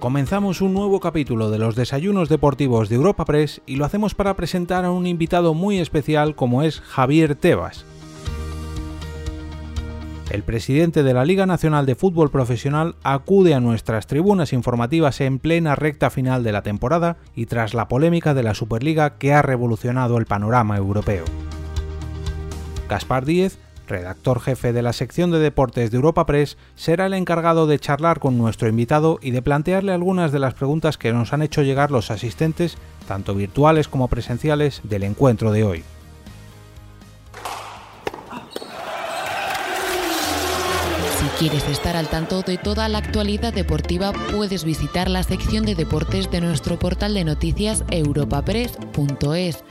Comenzamos un nuevo capítulo de los desayunos deportivos de Europa Press y lo hacemos para presentar a un invitado muy especial como es Javier Tebas. El presidente de la Liga Nacional de Fútbol Profesional acude a nuestras tribunas informativas en plena recta final de la temporada y tras la polémica de la Superliga que ha revolucionado el panorama europeo. Gaspar Díez redactor jefe de la sección de deportes de Europa Press, será el encargado de charlar con nuestro invitado y de plantearle algunas de las preguntas que nos han hecho llegar los asistentes, tanto virtuales como presenciales, del encuentro de hoy. Si quieres estar al tanto de toda la actualidad deportiva, puedes visitar la sección de deportes de nuestro portal de noticias europapress.es.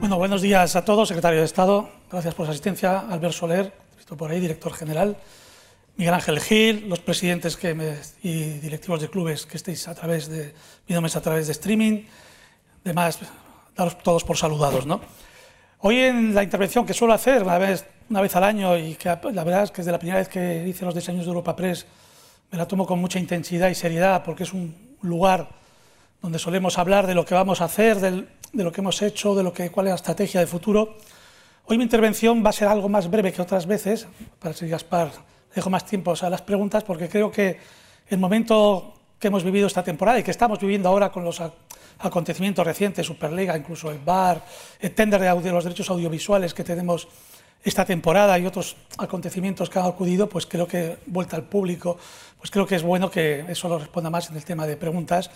Bueno, buenos días a todos, secretario de Estado. Gracias por su asistencia. Albert Soler, visto por ahí, director general. Miguel Ángel Gil, los presidentes que y directivos de clubes que estéis a través de, viéndome a través de streaming. Demás, daros todos por saludados. ¿no? Hoy en la intervención que suelo hacer una vez, una vez al año y que la verdad es que es de la primera vez que hice los diseños de Europa Press, me la tomo con mucha intensidad y seriedad porque es un lugar donde solemos hablar de lo que vamos a hacer, del, de lo que hemos hecho, de lo que, cuál es la estrategia de futuro. Hoy mi intervención va a ser algo más breve que otras veces, para si Gaspar dejo más tiempo a las preguntas, porque creo que el momento que hemos vivido esta temporada y que estamos viviendo ahora con los acontecimientos recientes, Superliga, incluso el VAR, el tender de, los derechos audiovisuales que tenemos esta temporada y otros acontecimientos que han acudido, pues creo que vuelta al público, pues creo que es bueno que eso lo responda más en el tema de preguntas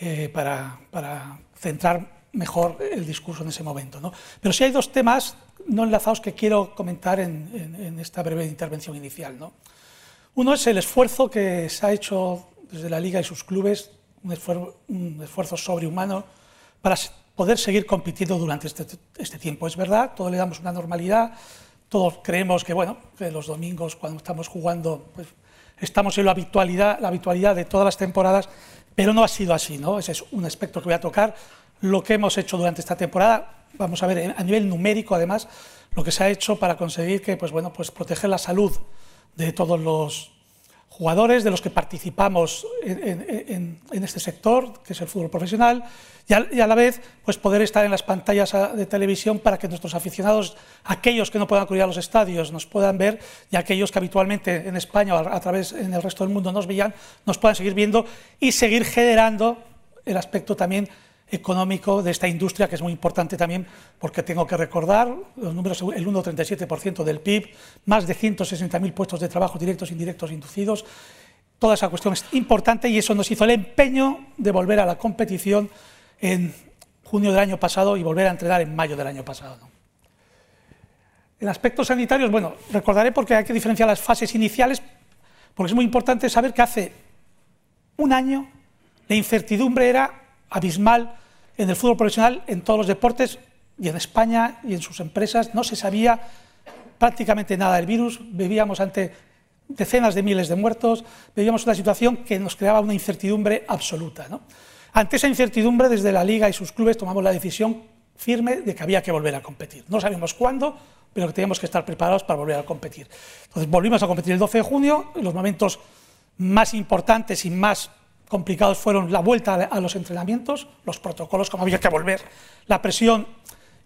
eh, para, para centrar mejor el discurso en ese momento. ¿no? Pero sí hay dos temas no enlazados que quiero comentar en, esta breve intervención inicial. ¿no? Uno es el esfuerzo que se ha hecho desde la Liga y sus clubes, un esfuerzo, un esfuerzo sobrehumano para poder seguir compitiendo durante este, este, tiempo. Es verdad, todos le damos una normalidad, todos creemos que, bueno, que los domingos cuando estamos jugando pues, estamos en la habitualidad, la habitualidad de todas las temporadas, pero no ha sido así. ¿no? Ese es un aspecto que voy a tocar lo que hemos hecho durante esta temporada. Vamos a ver, a nivel numérico, además, lo que se ha hecho para conseguir que, pues bueno, pues proteger la salud de todos los jugadores, de los que participamos en, este sector, que es el fútbol profesional, y a, la vez pues poder estar en las pantallas de televisión para que nuestros aficionados, aquellos que no puedan acudir a los estadios, nos puedan ver, y aquellos que habitualmente en España o a, a través en el resto del mundo nos veían, nos puedan seguir viendo y seguir generando el aspecto también económico de esta industria, que es muy importante también, porque tengo que recordar los números, el 1,37% del PIB, más de 160.000 puestos de trabajo directos, indirectos, inducidos. Toda esa cuestión es importante y eso nos hizo el empeño de volver a la competición en junio del año pasado y volver a entrenar en mayo del año pasado. En aspectos sanitarios, bueno, recordaré porque hay que diferenciar las fases iniciales, porque es muy importante saber que hace un año la incertidumbre era abismal en el fútbol profesional, en todos los deportes y en España y en sus empresas. No se sabía prácticamente nada del virus, vivíamos ante decenas de miles de muertos, vivíamos una situación que nos creaba una incertidumbre absoluta. Ante esa incertidumbre, desde la Liga y sus clubes tomamos la decisión firme de que había que volver a competir. No sabíamos cuándo, pero que teníamos que estar preparados para volver a competir. Entonces volvimos a competir el 12 de junio, en los momentos más importantes y más complicados fueron la vuelta a los entrenamientos, los protocolos, como había que volver, la presión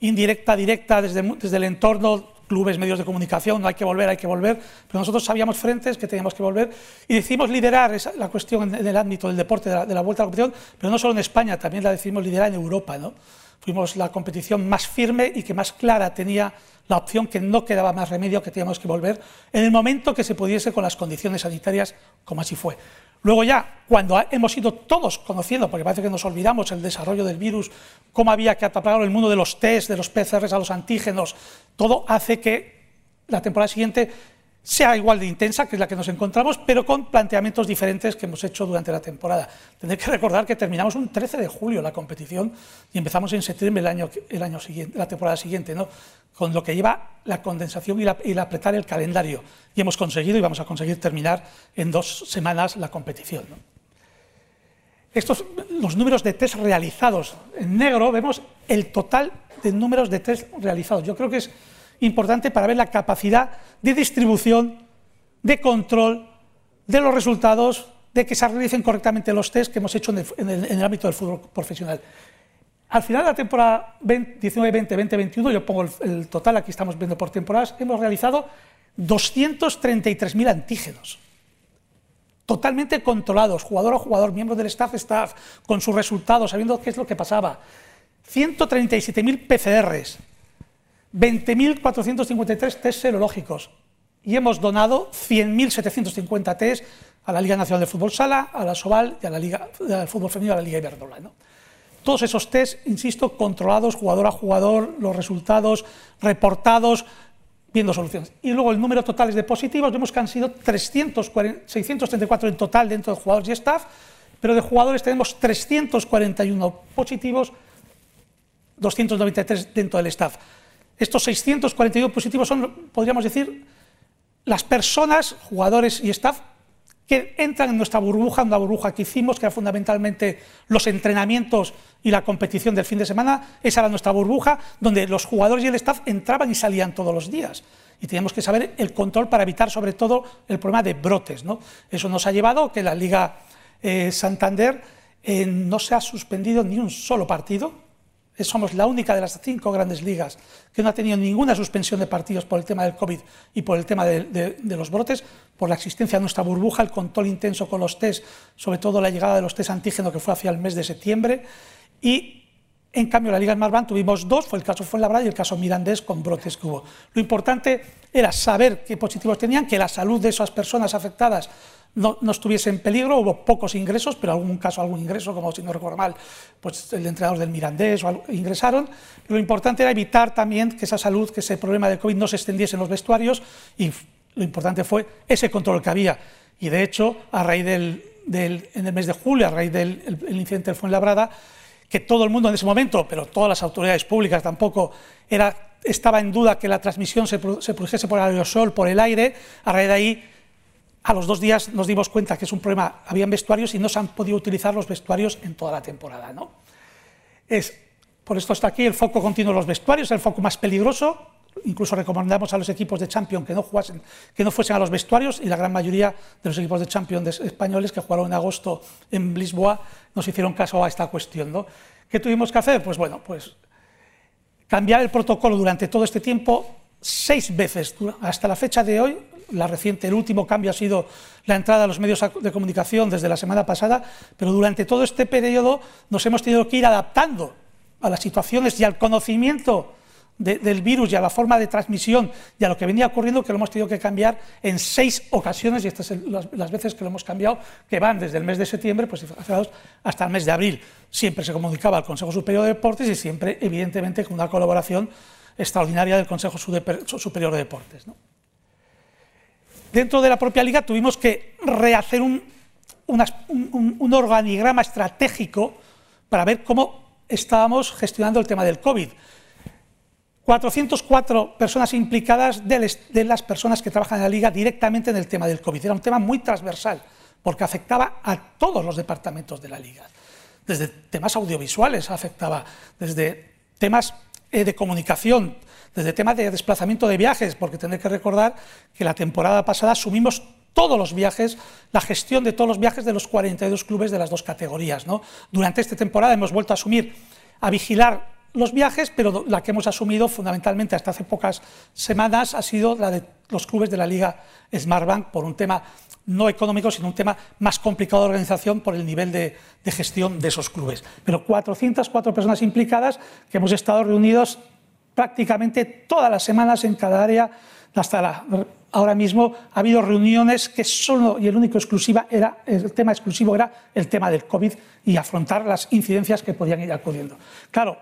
indirecta, directa desde, desde el entorno, clubes, medios de comunicación, no hay que volver, hay que volver, pero nosotros sabíamos frentes que teníamos que volver y decidimos liderar esa, la cuestión en, el ámbito del deporte, de la, vuelta a la competición, pero no solo en España, también la decidimos liderar en Europa. ¿no? Fuimos la competición más firme y que más clara tenía la opción que no quedaba más remedio que teníamos que volver en el momento que se pudiese con las condiciones sanitarias, como así fue. Luego ya, cuando hemos ido todos conociendo, porque parece que nos olvidamos el desarrollo del virus, cómo había que atrapar el mundo de los test, de los PCRs a los antígenos, todo hace que la temporada siguiente sea igual de intensa, que es la que nos encontramos, pero con planteamientos diferentes que hemos hecho durante la temporada. Tendré que recordar que terminamos un 13 de julio la competición y empezamos en septiembre el año, el año siguiente, la temporada siguiente, ¿no? con lo que lleva la condensación y, el apretar el calendario. Y hemos conseguido y vamos a conseguir terminar en dos semanas la competición. Estos, los números de test realizados en negro, vemos el total de números de test realizados. Yo creo que es importante para ver la capacidad de distribución, de control de los resultados de que se realicen correctamente los test que hemos hecho en el, ámbito del fútbol profesional. Al final de la temporada 19-20-2021, yo pongo el, total, aquí estamos viendo por temporadas, hemos realizado 233.000 antígenos, totalmente controlados, jugador a jugador, miembros del staff, staff, con sus resultados, sabiendo qué es lo que pasaba. 137.000 PCRs, 20.453 test serológicos y hemos donado 100.750 test a la Liga Nacional de Fútbol Sala, a la Soval y a la Liga del Fútbol Femenino, a la Liga Iberdrola. Todos esos test, insisto, controlados jugador a jugador, los resultados reportados, viendo soluciones. Y luego el número total de positivos, vemos que han sido 634 en total dentro de jugadores y staff, pero de jugadores tenemos 341 positivos, 293 dentro del staff. Estos 641 positivos son, podríamos decir, las personas, jugadores y staff que entran en nuestra burbuja, una burbuja que hicimos, que era fundamentalmente los entrenamientos y la competición del fin de semana, esa era nuestra burbuja, donde los jugadores y el staff entraban y salían todos los días. Y teníamos que saber el control para evitar sobre todo el problema de brotes. ¿no? Eso nos ha llevado a que la Liga eh, Santander eh, no se ha suspendido ni un solo partido, somos la única de las cinco grandes ligas que no ha tenido ninguna suspensión de partidos por el tema del COVID y por el tema de, los brotes, por la existencia de nuestra burbuja, el control intenso con los test, sobre todo la llegada de los test antígeno que fue hacia el mes de septiembre. Y en cambio, la Liga Smartbank tuvimos dos, fue el caso Fuenlabrada y el caso Mirandés con brotes que hubo. Lo importante era saber qué positivos tenían, que la salud de esas personas afectadas no, estuviese en peligro, hubo pocos ingresos, pero algún caso, algún ingreso, como si no recuerdo mal, pues el entrenador del Mirandés o ingresaron. Lo importante era evitar también que esa salud, que ese problema de COVID no se extendiese en los vestuarios y lo importante fue ese control que había. Y de hecho, a raíz del, en el mes de julio, a raíz del incidente del Fuenlabrada, que todo el mundo en ese momento, pero todas las autoridades públicas tampoco, era, estaba en duda que la transmisión se, se produjese por el aerosol, por el aire, a raíz de ahí a los dos días nos dimos cuenta que es un problema, habían vestuarios y no se han podido utilizar los vestuarios en toda la temporada. ¿no? Es, por esto está aquí el foco continuo de los vestuarios, el foco más peligroso. Incluso recomendamos a los equipos de Champions que no, jugasen, que no fuesen a los vestuarios y la gran mayoría de los equipos de Champions españoles que jugaron en agosto en Lisboa nos hicieron caso a esta cuestión. ¿no? ¿Qué tuvimos que hacer? Pues bueno, pues cambiar el protocolo durante todo este tiempo seis veces hasta la fecha de hoy el último cambio ha sido la entrada a los medios de comunicación desde la semana pasada, pero durante todo este periodo nos hemos tenido que ir adaptando a las situaciones y al conocimiento del virus y a la forma de transmisión y a lo que venía ocurriendo, que lo hemos tenido que cambiar en seis ocasiones, y estas son las, veces que lo hemos cambiado, que van desde el mes de septiembre pues, hasta el mes de abril. Siempre se comunicaba al Consejo Superior de Deportes y siempre, evidentemente, con una colaboración extraordinaria del Consejo Superior de Deportes. Dentro de la propia liga tuvimos que rehacer un, organigrama estratégico para ver cómo estábamos gestionando el tema del COVID. 404 personas implicadas de, las personas que trabajan en la liga directamente en el tema del COVID. Era un tema muy transversal, porque afectaba a todos los departamentos de la liga. Desde temas audiovisuales afectaba, desde temas eh, de comunicación, desde temas de desplazamiento de viajes, porque tendré que recordar que la temporada pasada asumimos todos los viajes, la gestión de todos los viajes de los 42 clubes de las dos categorías. ¿no? Durante esta temporada hemos vuelto a asumir, a vigilar los viajes, pero la que hemos asumido fundamentalmente hasta hace pocas semanas ha sido la de los clubes de la Liga Smartbank por un tema no económico, sino un tema más complicado de organización por el nivel de, de gestión de esos clubes. Pero 404 personas implicadas que hemos estado reunidos prácticamente todas las semanas en cada área hasta ahora mismo ha habido reuniones que solo y el único exclusiva era el tema exclusivo era el tema del COVID y afrontar las incidencias que podían ir acudiendo. Claro,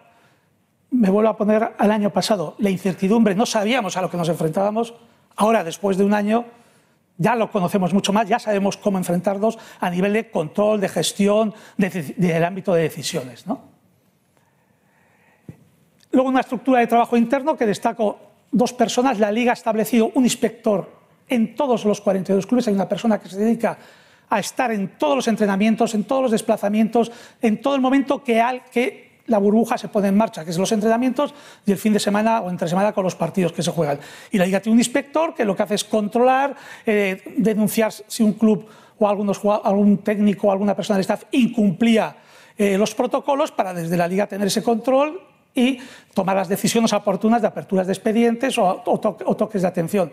me vuelvo a poner al año pasado, la incertidumbre, no sabíamos a lo que nos enfrentábamos, ahora después de un año ya lo conocemos mucho más, ya sabemos cómo enfrentarnos a nivel de control, de gestión, del ámbito de decisiones. ¿no? Luego una estructura de trabajo interno que destaco dos personas. La Liga ha establecido un inspector en todos los 42 clubes. Hay una persona que se dedica a estar en todos los entrenamientos, en todos los desplazamientos, en todo el momento que, al, que la burbuja se pone en marcha, que es los entrenamientos y el fin de semana o entre semana con los partidos que se juegan. Y la Liga tiene un inspector que lo que hace es controlar, eh, denunciar si un club o algunos, algún técnico o alguna persona del staff incumplía eh, los protocolos para desde la liga tener ese control y tomar las decisiones oportunas de aperturas de expedientes o, toques de atención.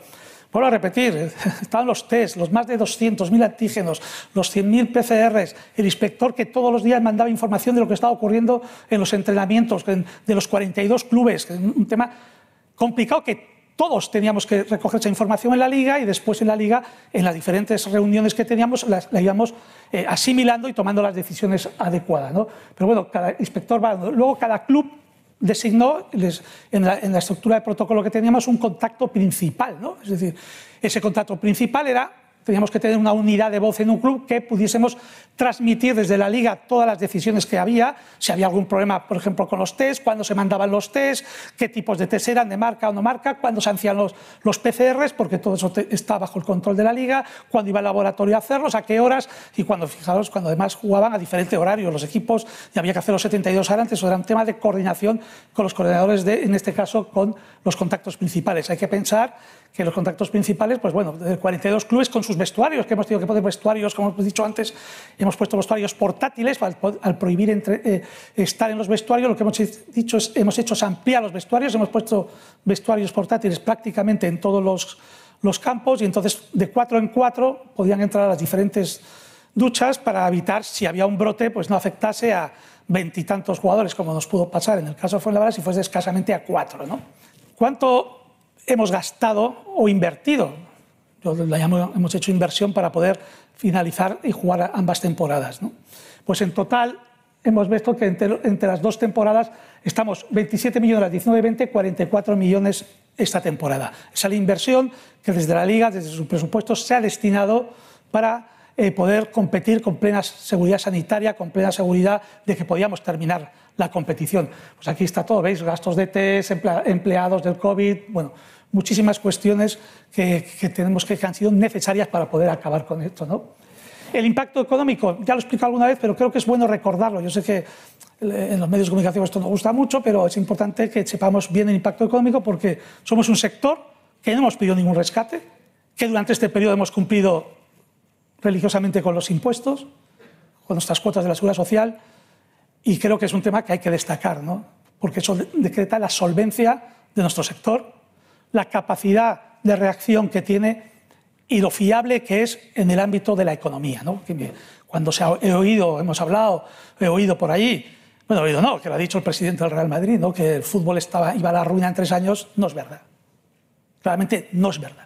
Vuelvo a repetir, estaban los test, los más de 200.000 antígenos, los 100.000 PCRs, el inspector que todos los días mandaba información de lo que estaba ocurriendo en los entrenamientos de los 42 clubes, un tema complicado que todos teníamos que recoger esa información en la liga y después en la liga, en las diferentes reuniones que teníamos, la íbamos eh, asimilando y tomando las decisiones adecuadas. Pero bueno, cada inspector va. Luego cada club designó en, la, estructura de protocolo que teníamos un contacto principal. ¿no? Es decir, ese contacto principal era teníamos que tener una unidad de voz en un club que pudiésemos transmitir desde la liga todas las decisiones que había, si había algún problema, por ejemplo, con los test, cuándo se mandaban los test, qué tipos de test eran, de marca o no marca, cuándo se hacían los, los PCRs, porque todo eso está bajo el control de la liga, cuándo iba al laboratorio a hacerlos, a qué horas, y cuando, fijaros, cuando además jugaban a diferente horario los equipos y había que hacer los 72 horas antes, eso era un tema de coordinación con los coordinadores, de, en este caso, con los contactos principales. Hay que pensar que los contactos principales, pues bueno, de 42 clubes con sus vestuarios, que hemos tenido que poner vestuarios, como hemos dicho antes, hemos puesto vestuarios portátiles al, prohibir eh, estar en los vestuarios, lo que hemos dicho es, hemos hecho es ampliar los vestuarios, hemos puesto vestuarios portátiles prácticamente en todos los, los campos y entonces de cuatro en cuatro podían entrar a las diferentes duchas para evitar, si había un brote, pues no afectase a veintitantos jugadores, como nos pudo pasar en el caso de Fuenlabrada, si fuese escasamente a cuatro. ¿no? ¿Cuánto hemos gastado o invertido. Yo la llamo, hemos hecho inversión para poder finalizar y jugar ambas temporadas. Pues en total hemos visto que entre, las dos temporadas estamos 27 millones, 19 20, 44 millones esta temporada. Esa es la inversión que desde la Liga, desde sus presupuestos, se ha destinado para eh, poder competir con plena seguridad sanitaria, con plena seguridad de que podíamos terminar la competición. Pues aquí está todo, ¿veis? Gastos de test, empleados del COVID, bueno, muchísimas cuestiones que, tenemos que, han sido necesarias para poder acabar con esto. ¿no? El impacto económico, ya lo he explicado alguna vez, pero creo que es bueno recordarlo. Yo sé que en los medios de comunicación esto no gusta mucho, pero es importante que sepamos bien el impacto económico porque somos un sector que no hemos pedido ningún rescate, que durante este periodo hemos cumplido religiosamente con los impuestos, con nuestras cuotas de la seguridad social, y creo que es un tema que hay que destacar, ¿no? porque eso decreta la solvencia de nuestro sector la capacidad de reacción que tiene y lo fiable que es en el ámbito de la economía. ¿no? Cuando he oído, hemos hablado, he oído por ahí, bueno, he oído no, que lo ha dicho el presidente del Real Madrid, que el fútbol iba a la ruina en tres años, no es verdad. Claramente no es verdad.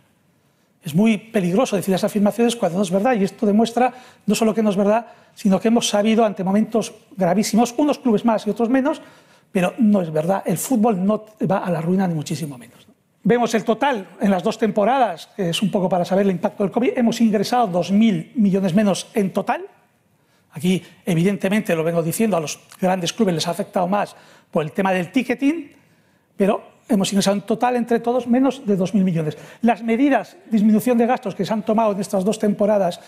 Es muy peligroso decir esas afirmaciones cuando no es verdad y esto demuestra no solo que no es verdad, sino que hemos sabido ante momentos gravísimos, unos clubes más y otros menos, pero no es verdad. El fútbol no va a la ruina ni muchísimo menos. Vemos el total en las dos temporadas, es un poco para saber el impacto del COVID. Hemos ingresado 2.000 millones menos en total. Aquí, evidentemente, lo vengo diciendo, a los grandes clubes les ha afectado más por el tema del ticketing, pero hemos ingresado en total entre todos menos de 2.000 millones. Las medidas disminución de gastos que se han tomado en estas dos temporadas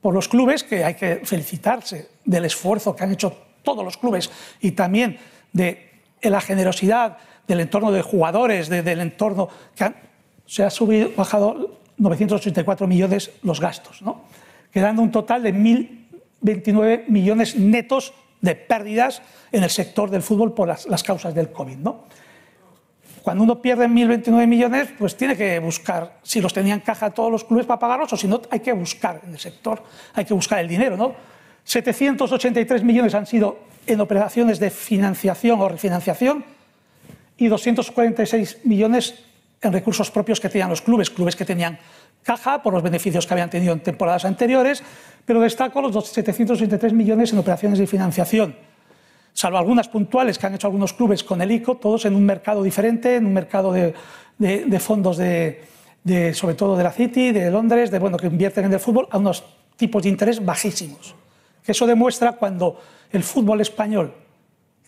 por los clubes, que hay que felicitarse del esfuerzo que han hecho todos los clubes y también de la generosidad del entorno de jugadores, del entorno que se ha subido, bajado 984 millones los gastos, ¿no? quedando un total de 1.029 millones netos de pérdidas en el sector del fútbol por las, causas del COVID. ¿no? Cuando uno pierde 1.029 millones, pues tiene que buscar si los tenían caja todos los clubes para pagarlos o si no, hay que buscar en el sector, hay que buscar el dinero. ¿no? 783 millones han sido en operaciones de financiación o refinanciación y 246 millones en recursos propios que tenían los clubes, clubes que tenían caja por los beneficios que habían tenido en temporadas anteriores, pero destaco los 783 millones en operaciones de financiación, salvo algunas puntuales que han hecho algunos clubes con el ICO, todos en un mercado diferente, en un mercado de, fondos de, sobre todo de la City, de Londres, de bueno que invierten en el fútbol a unos tipos de interés bajísimos. Eso demuestra cuando el fútbol español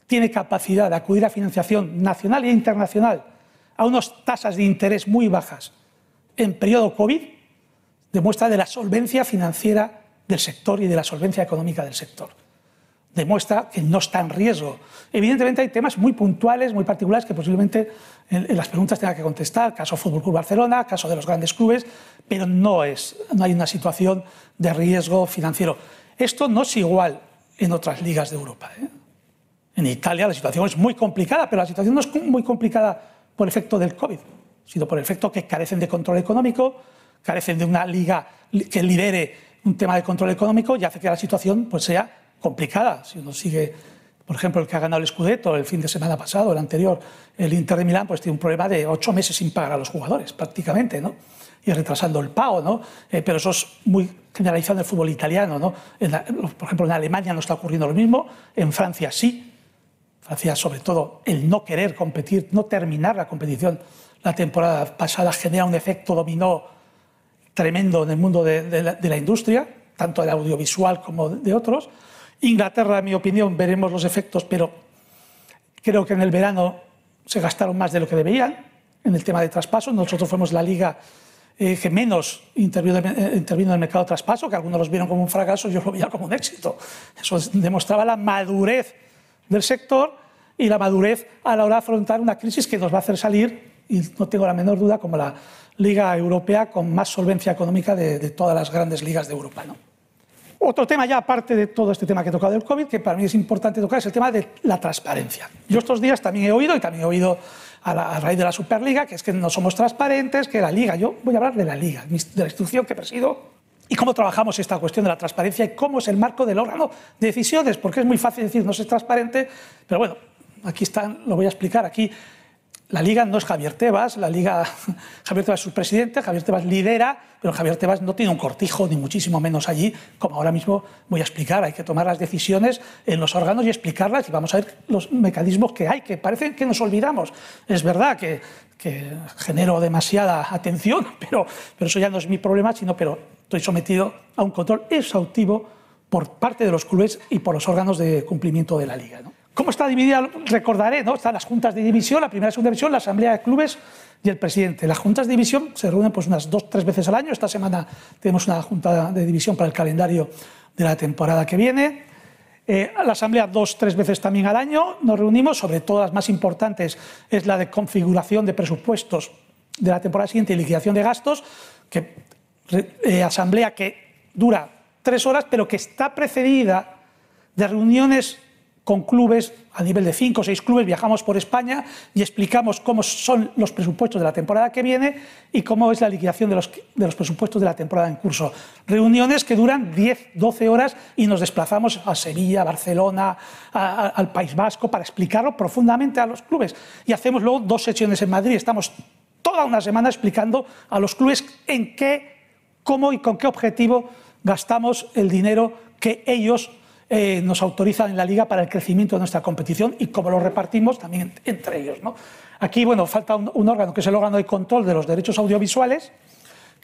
tiene capacidad de acudir a financiación nacional e internacional a unas tasas de interés muy bajas en periodo COVID, demuestra de la solvencia financiera del sector y de la solvencia económica del sector. demuestra que no está en riesgo. Evidentemente hay temas muy puntuales, muy particulares, que posiblemente en, las preguntas tenga que contestar, caso Fútbol Club Barcelona, caso de los grandes clubes, pero no, es, no hay una situación de riesgo financiero. Esto no es igual en otras ligas de Europa. ¿eh? En Italia la situación es muy complicada, pero la situación no es muy complicada por efecto del COVID, sino por el efecto que carecen de control económico, carecen de una liga que lidere un tema de control económico y hace que la situación pues, sea complicada. Si uno sigue, por ejemplo, el que ha ganado el Scudetto el fin de semana pasado, el anterior, el Inter de Milán, pues tiene un problema de ocho meses sin pagar a los jugadores, prácticamente, ¿no? y retrasando el pago, ¿no? Eh, pero eso es muy generalizado en el fútbol italiano, ¿no? por ejemplo, en Alemania no está ocurriendo lo mismo, en Francia sí. Francia, sobre todo, el no querer competir, no terminar la competición la temporada pasada genera un efecto dominó tremendo en el mundo de, la, industria, tanto del audiovisual como de otros. Inglaterra, en mi opinión, veremos los efectos, pero creo que en el verano se gastaron más de lo que debían en el tema de traspasos. Nosotros fuimos la liga eh, que menos intervino, eh, intervino, en el mercado de traspaso, que algunos los vieron como un fracaso, yo lo veía como un éxito. Eso demostraba la madurez del sector y la madurez a la hora de afrontar una crisis que nos va a hacer salir, y no tengo la menor duda, como la liga europea con más solvencia económica de, todas las grandes ligas de Europa. ¿no? Otro tema ya, aparte de todo este tema que he tocado del COVID, que para mí es importante tocar, es el tema de la transparencia. Yo estos días también he oído, y también he oído a, raíz de la Superliga, que es que no somos transparentes, que la Liga, yo voy a hablar de la Liga, de la institución que presido, y cómo trabajamos esta cuestión de la transparencia y cómo es el marco del órgano de decisiones, porque es muy fácil decir no es transparente, pero bueno, aquí están, lo voy a explicar, aquí la liga no es Javier Tebas, la liga, Javier Tebas es su presidente, Javier Tebas lidera, pero Javier Tebas no tiene un cortijo, ni muchísimo menos allí, como ahora mismo voy a explicar. Hay que tomar las decisiones en los órganos y explicarlas y vamos a ver los mecanismos que hay, que parece que nos olvidamos. Es verdad que, genero demasiada atención, pero, eso ya no es mi problema, sino pero estoy sometido a un control exhaustivo por parte de los clubes y por los órganos de cumplimiento de la liga. ¿Cómo está dividida? Recordaré, ¿no? Están las juntas de división, la primera y segunda división, la asamblea de clubes y el presidente. Las juntas de división se reúnen pues unas dos, tres veces al año. Esta semana tenemos una junta de división para el calendario de la temporada que viene. Eh, la asamblea dos, tres veces también al año nos reunimos, sobre todo las más importantes es la de configuración de presupuestos de la temporada siguiente y liquidación de gastos, que eh, asamblea que dura tres horas, pero que está precedida de reuniones con clubes, a nivel de cinco o seis clubes, viajamos por España y explicamos cómo son los presupuestos de la temporada que viene y cómo es la liquidación de los, de los presupuestos de la temporada en curso. Reuniones que duran 10, 12 horas y nos desplazamos a Sevilla, Barcelona, al País Vasco para explicarlo profundamente a los clubes. Y hacemos luego dos sesiones en Madrid. Estamos toda una semana explicando a los clubes en qué, cómo y con qué objetivo gastamos el dinero que ellos eh, nos autorizan en la liga para el crecimiento de nuestra competición y cómo lo repartimos también entre ellos. ¿no? Aquí, bueno, falta un, órgano que es el órgano de control de los derechos audiovisuales,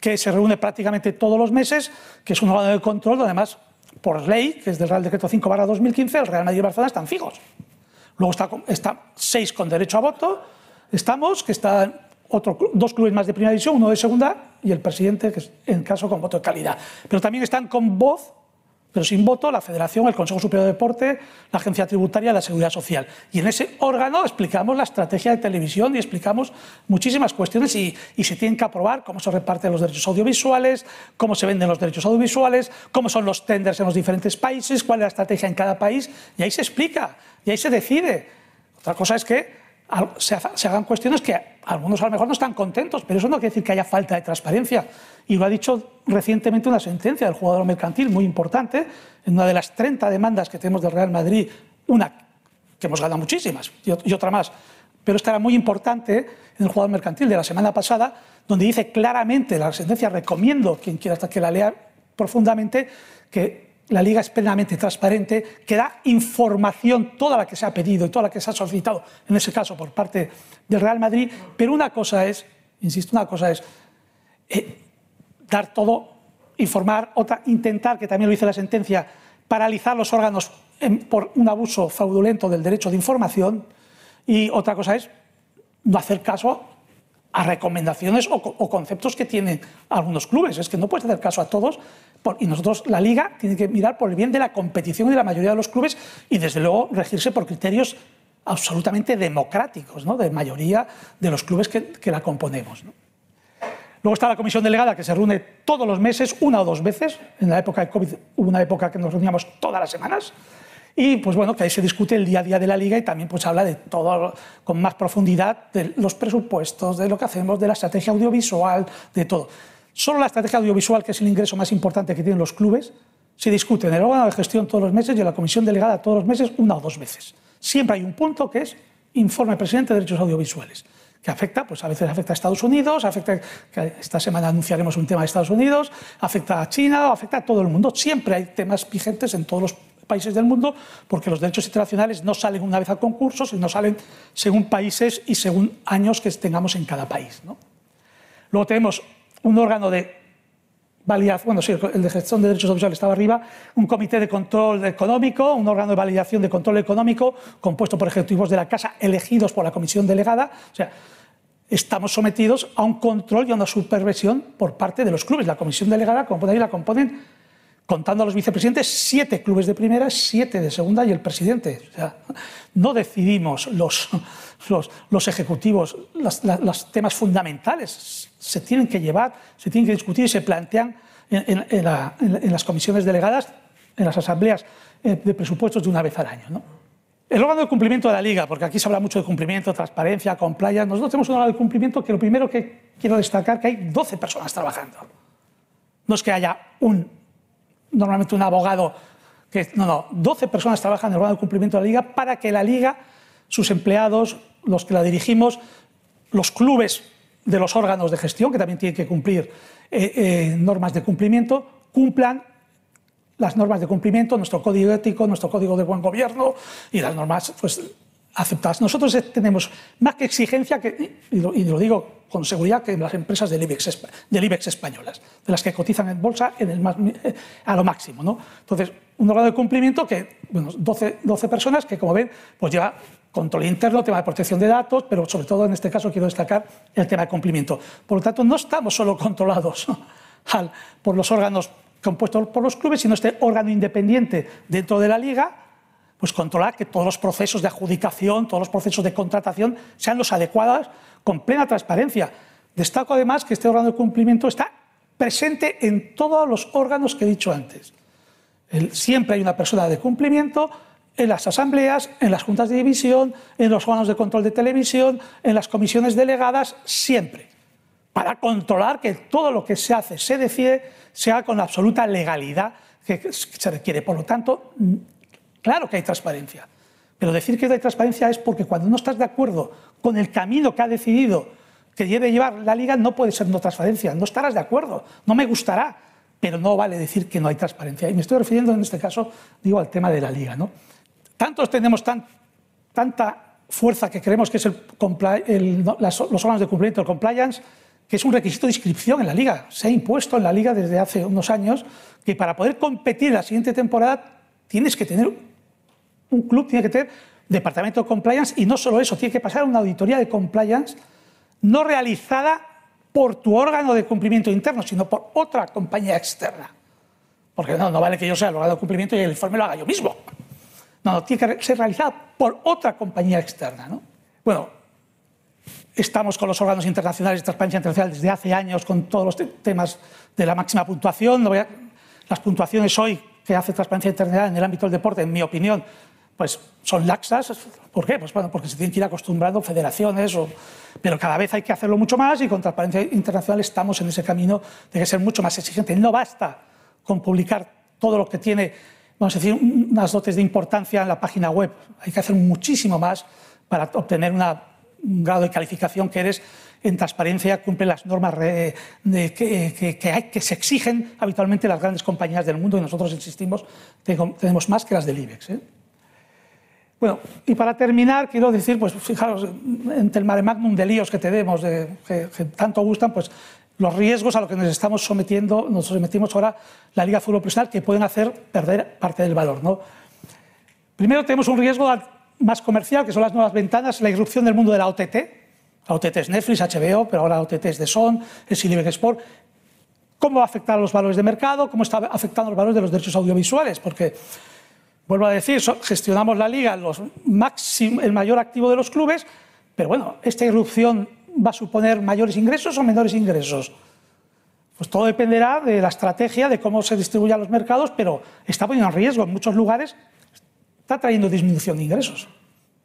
que se reúne prácticamente todos los meses, que es un órgano de control además, por ley, que es del Real Decreto 5 2015, el Real Madrid y Barcelona están fijos. Luego está seis con derecho a voto, estamos, que están otro, dos clubes más de primera división, uno de segunda y el presidente, que es en caso con voto de calidad. Pero también están con voz pero sin voto la Federación, el Consejo Superior de Deporte, la Agencia Tributaria y la Seguridad Social. Y en ese órgano explicamos la estrategia de televisión y explicamos muchísimas cuestiones y, se tienen que aprobar cómo se reparten los derechos audiovisuales, cómo se venden los derechos audiovisuales, cómo son los tenders en los diferentes países, cuál es la estrategia en cada país. Y ahí se explica, y ahí se decide. Otra cosa es que se, hagan cuestiones que algunos a lo mejor no están contentos, pero eso no quiere decir que haya falta de transparencia. Y lo ha dicho recientemente una sentencia del jugador mercantil muy importante, en una de las 30 demandas que tenemos del Real Madrid, una que hemos ganado muchísimas y otra más, pero esta era muy importante en el jugador mercantil de la semana pasada, donde dice claramente, la sentencia recomiendo, quien quiera hasta que la lea profundamente, que la liga es plenamente transparente, que da información toda la que se ha pedido y toda la que se ha solicitado, en ese caso por parte del Real Madrid, pero una cosa es, insisto, una cosa es eh, dar todo, informar, otra, intentar, que también lo dice la sentencia, paralizar los órganos por un abuso fraudulento del derecho de información, y otra cosa es no hacer caso a recomendaciones o, conceptos que tienen algunos clubes. Es que no puedes hacer caso a todos y nosotros, la liga, tiene que mirar por el bien de la competición y de la mayoría de los clubes y desde luego regirse por criterios absolutamente democráticos, ¿no? de mayoría de los clubes que, la componemos. Luego está la comisión delegada que se reúne todos los meses, una o dos veces. En la época de COVID hubo una época que nos reuníamos todas las semanas. Y pues bueno, que ahí se discute el día a día de la liga y también pues habla de todo con más profundidad de los presupuestos, de lo que hacemos, de la estrategia audiovisual, de todo. Solo la estrategia audiovisual, que es el ingreso más importante que tienen los clubes, se discute en el órgano de gestión todos los meses y en la comisión delegada todos los meses, una o dos veces. Siempre hay un punto que es informe presidente de derechos audiovisuales que afecta, pues a veces afecta a Estados Unidos, afecta, que esta semana anunciaremos un tema de Estados Unidos, afecta a China, afecta a todo el mundo. Siempre hay temas vigentes en todos los países del mundo, porque los derechos internacionales no salen una vez al concurso, sino salen según países y según años que tengamos en cada país. Luego tenemos un órgano de validación, bueno, sí, el de gestión de derechos audiovisuales estaba arriba, un comité de control económico, un órgano de validación de control económico compuesto por ejecutivos de la Casa elegidos por la comisión delegada. O sea, estamos sometidos a un control y a una supervisión por parte de los clubes. La comisión delegada, como podéis, la componen contando a los vicepresidentes, siete clubes de primera, siete de segunda y el presidente. O sea, no decidimos los, los, ejecutivos los temas fundamentales. Se tienen que llevar, se tienen que discutir y se plantean en, las comisiones delegadas, en las asambleas eh, de presupuestos de una vez al año. ¿no? El órgano de cumplimiento de la Liga, porque aquí se habla mucho de cumplimiento, transparencia, compliance. Nosotros tenemos un órgano de cumplimiento que lo primero que quiero destacar es que hay 12 personas trabajando. No es que haya un normalmente un abogado que, no, no, 12 personas trabajan en el órgano de cumplimiento de la liga para que la liga, sus empleados, los que la dirigimos, los clubes de los órganos de gestión, que también tienen que cumplir eh, eh, normas de cumplimiento, cumplan las normas de cumplimiento, nuestro código ético, nuestro código de buen gobierno y las normas pues, aceptadas. Nosotros tenemos más que exigencia, que, y, lo, digo con seguridad, que las empresas del IBEX, del IBEX españolas, de las que cotizan en bolsa en el a lo máximo. ¿no? Entonces, un órgano de cumplimiento que, bueno, 12, 12 personas que, como ven, pues lleva control interno, tema de protección de datos, pero sobre todo en este caso quiero destacar el tema de cumplimiento. Por lo tanto, no estamos solo controlados por los órganos compuestos por los clubes, sino este órgano independiente dentro de la liga pues controlar que todos los procesos de adjudicación, todos los procesos de contratación sean los adecuados con plena transparencia. Destaco además que este órgano de cumplimiento está presente en todos los órganos que he dicho antes. siempre hay una persona de cumplimiento en las asambleas, en las juntas de división, en los órganos de control de televisión, en las comisiones delegadas, siempre, para controlar que todo lo que se hace, se decide, sea con la absoluta legalidad que se requiere. Por lo tanto, Claro que hay transparencia, pero decir que hay transparencia es porque cuando no estás de acuerdo con el camino que ha decidido que debe llevar la liga, no puede ser no transparencia, no estarás de acuerdo, no me gustará, pero no vale decir que no hay transparencia. Y me estoy refiriendo en este caso, digo, al tema de la liga. ¿no? Tantos tenemos tanta fuerza que creemos que es el, los órganos de cumplimiento, el compliance, que es un requisito de inscripción en la liga. Se ha impuesto en la liga desde hace unos años que para poder competir la siguiente temporada tienes que tener un club tiene que tener departamento de compliance y no solo eso, tiene que pasar una auditoría de compliance no realizada por tu órgano de cumplimiento interno, sino por otra compañía externa. Porque no, no vale que yo sea el órgano de cumplimiento y el informe lo haga yo mismo. No, no tiene que ser realizada por otra compañía externa. ¿no? Bueno, estamos con los órganos internacionales de transparencia internacional desde hace años con todos los temas de la máxima puntuación. las puntuaciones hoy que hace transparencia internacional en el ámbito del deporte, en mi opinión, pues son laxas. ¿Por qué? Pues bueno, porque se tienen que ir acostumbrando federaciones, o... pero cada vez hay que hacerlo mucho más y con Transparencia Internacional estamos en ese camino de que ser mucho más exigente. No basta con publicar todo lo que tiene, vamos a decir, unas dotes de importancia en la página web. Hay que hacer muchísimo más para obtener un grado de calificación que eres en transparencia, cumple las normas de, que, que, hay, que se exigen habitualmente las grandes compañías del mundo y nosotros insistimos, tenemos más que las del IBEX. ¿eh? Bueno, y para terminar, quiero decir, pues fijaros, entre el mare magnum de líos que tenemos, de, que, tanto gustan, pues los riesgos a los que nos estamos sometiendo, nos sometimos ahora la Liga Fútbol Profesional, que pueden hacer perder parte del valor. ¿no? Primero tenemos un riesgo más comercial, que son las nuevas ventanas, la irrupción del mundo de la OTT, La OTT es Netflix, HBO, pero ahora la OTT es de Son, es Illibeck Sport. ¿Cómo va a afectar a los valores de mercado? ¿Cómo está afectando los valores de los derechos audiovisuales? Porque, vuelvo a decir, gestionamos la liga, los el mayor activo de los clubes, pero bueno, esta irrupción va a suponer mayores ingresos o menores ingresos. Pues todo dependerá de la estrategia, de cómo se distribuyan los mercados, pero está poniendo en riesgo en muchos lugares, está trayendo disminución de ingresos.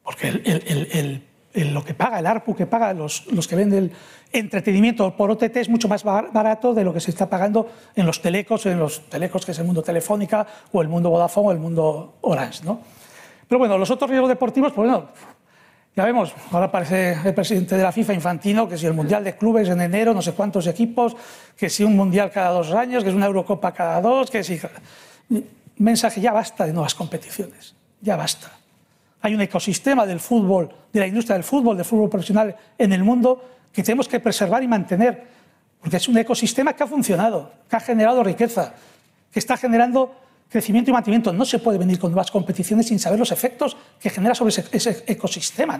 Porque lo que paga, el ARPU que paga los, que venden entretenimiento por OTT es mucho más barato de lo que se está pagando en los telecos, en los telecos que es el mundo Telefónica o el mundo Vodafone o el mundo Orange. ¿no? Pero bueno, los otros riesgos deportivos, pues bueno, ya vemos, ahora aparece el presidente de la FIFA, Infantino, que si el Mundial de Clubes en enero, no sé cuántos equipos, que si un Mundial cada dos años, que es una Eurocopa cada dos, que si... Mensaje, ya basta de nuevas competiciones, ya basta. Hay un ecosistema del fútbol, de la industria del fútbol, del fútbol profesional en el mundo que tenemos que preservar y mantener, porque es un ecosistema que ha funcionado, que ha generado riqueza, que está generando crecimiento y mantenimiento. No se puede venir con nuevas competiciones sin saber los efectos que genera sobre ese, ecosistema.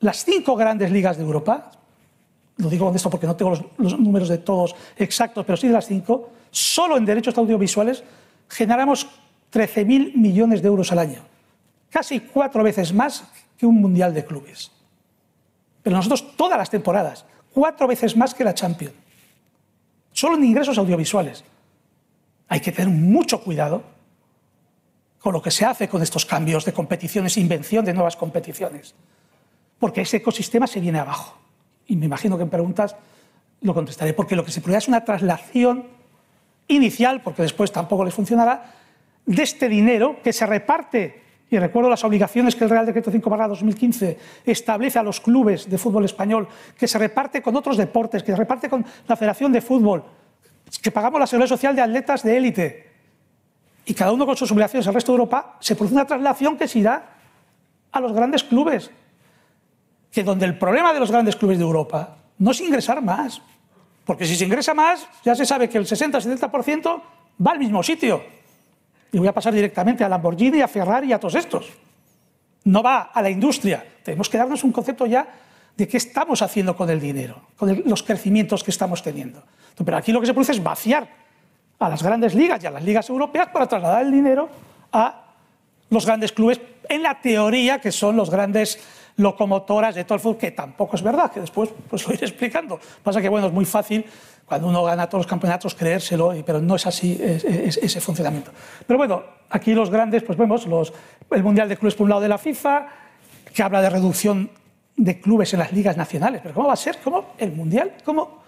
Las cinco grandes ligas de Europa, lo digo con esto porque no tengo los, números de todos exactos, pero sí de las cinco, solo en derechos audiovisuales generamos 13.000 millones de euros al año. Casi cuatro veces más que un mundial de clubes. Pero nosotros todas las temporadas, cuatro veces más que la Champions. Solo en ingresos audiovisuales hay que tener mucho cuidado con lo que se hace con estos cambios de competiciones, invención de nuevas competiciones, porque ese ecosistema se viene abajo. Y me imagino que en preguntas lo contestaré, porque lo que se produce es una traslación inicial, porque después tampoco les funcionará, de este dinero que se reparte, y recuerdo las obligaciones que el Real Decreto 5 2015 establece a los clubes de fútbol español, que se reparte con otros deportes, que se reparte con la Federación de Fútbol, que pagamos la seguridad social de atletas de élite y cada uno con sus obligaciones al resto de Europa, se produce una traslación que se irá a los grandes clubes. Que donde el problema de los grandes clubes de Europa no es ingresar más, porque si se ingresa más, ya se sabe que el 60-70% va al mismo sitio. Y voy a pasar directamente a Lamborghini, a Ferrari y a todos estos. No va a la industria. Tenemos que darnos un concepto ya de qué estamos haciendo con el dinero, con los crecimientos que estamos teniendo. Pero aquí lo que se produce es vaciar a las grandes ligas y a las ligas europeas para trasladar el dinero a los grandes clubes, en la teoría que son los grandes locomotoras de todo el fútbol, que tampoco es verdad, que después pues, lo iré explicando. Pasa que bueno, es muy fácil cuando uno gana todos los campeonatos creérselo, pero no es así ese funcionamiento. Pero bueno, aquí los grandes, pues vemos el Mundial de Clubes por un lado de la FIFA, que habla de reducción de clubes en las ligas nacionales. Pero ¿cómo va a ser? ¿Cómo el Mundial? ¿Cómo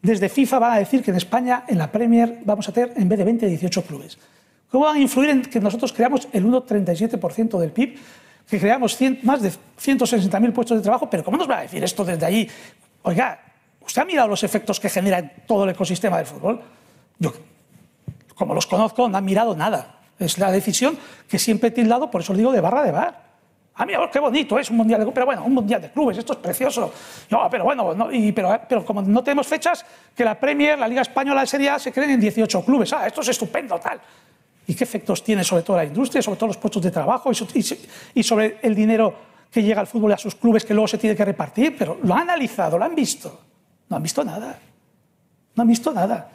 desde FIFA van a decir que en España, en la Premier, vamos a tener en vez de 20, 18 clubes. ¿Cómo van a influir en que nosotros creamos el 1,37% del PIB, que creamos más de 160.000 puestos de trabajo? Pero ¿cómo nos va a decir esto desde allí? Oiga, ¿usted ha mirado los efectos que genera en todo el ecosistema del fútbol? Yo, como los conozco, no han mirado nada. Es la decisión que siempre he tildado, por eso lo digo, de barra de bar. Ah, mira, qué bonito es un mundial de clubes, pero bueno, un mundial de clubes, esto es precioso. No, pero bueno, pero, pero, como no tenemos fechas, que la Premier, la Liga Española, la Serie A se creen en 18 clubes. Ah, esto es estupendo, tal. ¿Y qué efectos tiene sobre todo la industria, sobre todos los puestos de trabajo y, sobre el dinero que llega al fútbol y a sus clubes que luego se tiene que repartir? Pero lo han analizado, lo han visto. No han visto nada. No han visto nada.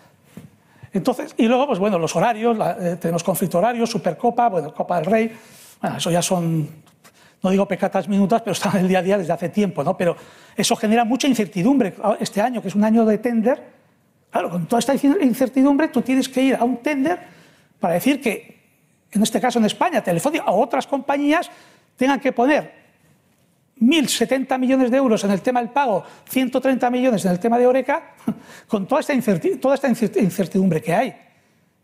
Entonces, y luego, pues bueno, los horarios, eh, tenemos conflicto horario, Supercopa, bueno, Copa del Rey, bueno, eso ya son no digo pecatas minutas, pero están en el día a día desde hace tiempo, ¿no? Pero eso genera mucha incertidumbre este año, que es un año de tender. Claro, con toda esta incertidumbre tú tienes que ir a un tender para decir que, en este caso en España, Telefónica o otras compañías tengan que poner 1.070 millones de euros en el tema del pago, 130 millones en el tema de Oreca, con toda esta incertidumbre que hay.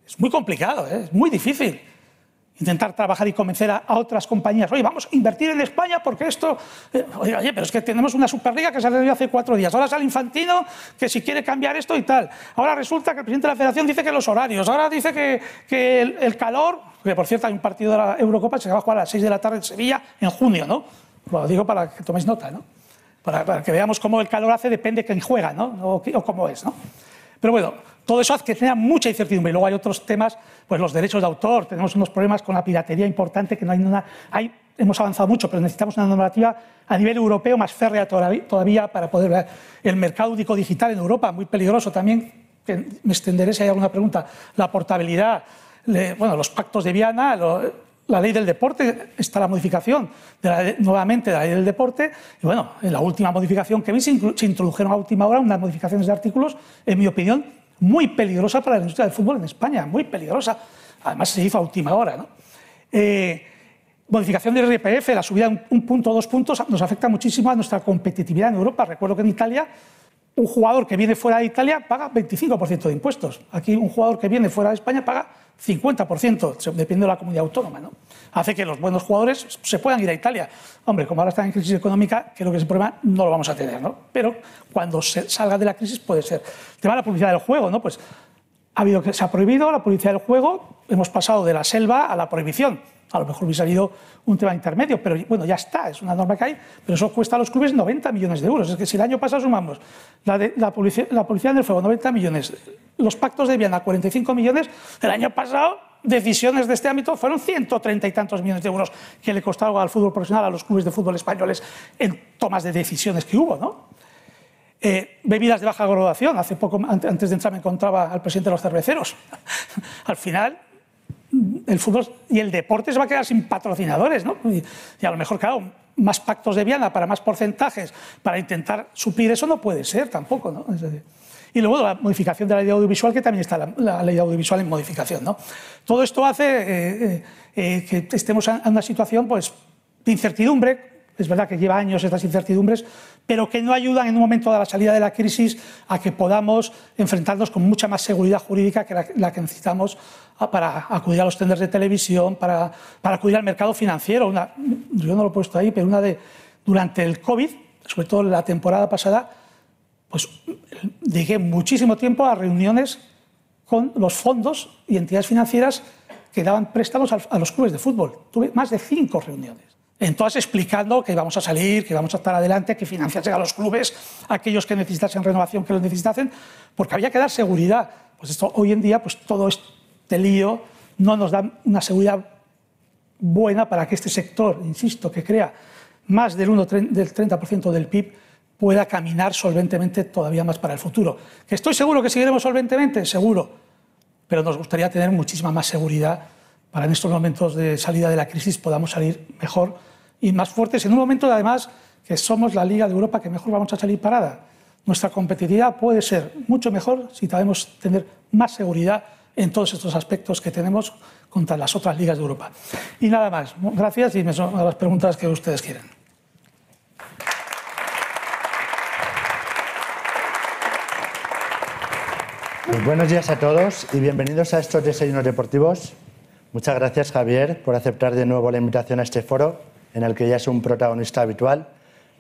Es muy complicado, ¿eh? es muy difícil intentar trabajar y convencer a, otras compañías, oye, vamos a invertir en España porque esto, eh, oye, oye, pero es que tenemos una Superliga que salió hace cuatro días, ahora sale Infantino que si quiere cambiar esto y tal, ahora resulta que el presidente de la Federación dice que los horarios, ahora dice que, que el, calor, que por cierto hay un partido de la Eurocopa que se va a jugar a las 6 de la tarde en Sevilla en junio, ¿no? Lo digo para que toméis nota, ¿no? Para, que veamos cómo el calor hace, depende de quién juega, ¿no? O, o cómo es, ¿no? Pero bueno, todo eso hace que tenga mucha incertidumbre. Y luego hay otros temas, pues los derechos de autor. Tenemos unos problemas con la piratería importante, que no hay, hay hemos avanzado mucho, pero necesitamos una normativa a nivel europeo más férrea todavía para poder ver el mercado único digital en Europa, muy peligroso también. Me extenderé si hay alguna pregunta. La portabilidad, bueno, los pactos de Viana, la ley del deporte, está la modificación nuevamente de la ley del deporte. Y bueno, en la última modificación que vi se, introdujeron a última hora unas modificaciones de artículos, en mi opinión, muy peligrosas para la industria del fútbol en España, muy peligrosa. Además se hizo a última hora. ¿no? Eh, modificación del RPF, la subida de un punto o dos puntos, nos afecta muchísimo a nuestra competitividad en Europa. Recuerdo que en Italia un jugador que viene fuera de Italia paga 25% de impuestos. Aquí un jugador que viene fuera de España paga 50%, depende de la comunidad autónoma. ¿no? Hace que los buenos jugadores se puedan ir a Italia. Hombre, como ahora están en crisis económica, creo que ese problema no lo vamos a tener. ¿no? Pero cuando se salga de la crisis puede ser. El tema de la publicidad del juego, ¿no? pues ha habido se ha prohibido la publicidad del juego, hemos pasado de la selva a la prohibición a lo mejor hubiese habido un tema intermedio, pero bueno, ya está, es una norma que hay, pero eso cuesta a los clubes 90 millones de euros. Es que si el año pasado sumamos la, de, la, publicidad, del fuego, 90 millones, los pactos de Viana, 45 millones, el año pasado decisiones de este ámbito fueron 130 y tantos millones de euros que le costaron al fútbol profesional, a los clubes de fútbol españoles en tomas de decisiones que hubo, ¿no? Eh, bebidas de baja graduación. Hace poco, antes de entrar, me encontraba al presidente de los cerveceros. al final, el fútbol y el deporte se va a quedar sin patrocinadores, ¿no? Y, a lo mejor, claro, más pactos de Viana para más porcentajes, para intentar suplir eso no puede ser tampoco, ¿no? y luego la modificación de la ley audiovisual, que también está la, ley audiovisual en modificación, ¿no? Todo esto hace eh, eh, eh, que estemos en una situación, pues, de incertidumbre, es verdad que lleva años estas incertidumbres, pero que no ayudan en un momento de la salida de la crisis a que podamos enfrentarnos con mucha más seguridad jurídica que la, que necesitamos ah, para acudir a los tenders de televisión, para, para acudir al mercado financiero. Yo no lo he puesto ahí, pero una de durante el COVID, sobre todo la temporada pasada, pues dediqué muchísimo tiempo a reuniones con los fondos y entidades financieras que daban préstamos a los clubes de fútbol. Tuve más de cinco reuniones en todas explicando que vamos a salir, que vamos a estar adelante, que financiarse a los clubes, aquellos que necesitasen renovación, que lo necesitasen, porque había que dar seguridad. Pues esto hoy en día, pues todo este lío no nos da una seguridad buena para que este sector, insisto, que crea más del, 1, del 30% del PIB, pueda caminar solventemente todavía más para el futuro. ¿Que estoy seguro que seguiremos solventemente? Seguro. Pero nos gustaría tener muchísima más seguridad para en estos momentos de salida de la crisis podamos salir mejor y más fuertes en un momento, además, que somos la Liga de Europa que mejor vamos a salir parada. Nuestra competitividad puede ser mucho mejor si sabemos tener más seguridad en todos estos aspectos que tenemos contra las otras ligas de Europa. Y nada más. Gracias y me son a las preguntas que ustedes quieran. Pues buenos días a todos y bienvenidos a estos desayunos deportivos. Muchas gracias, Javier, por aceptar de nuevo la invitación a este foro en el que ya es un protagonista habitual.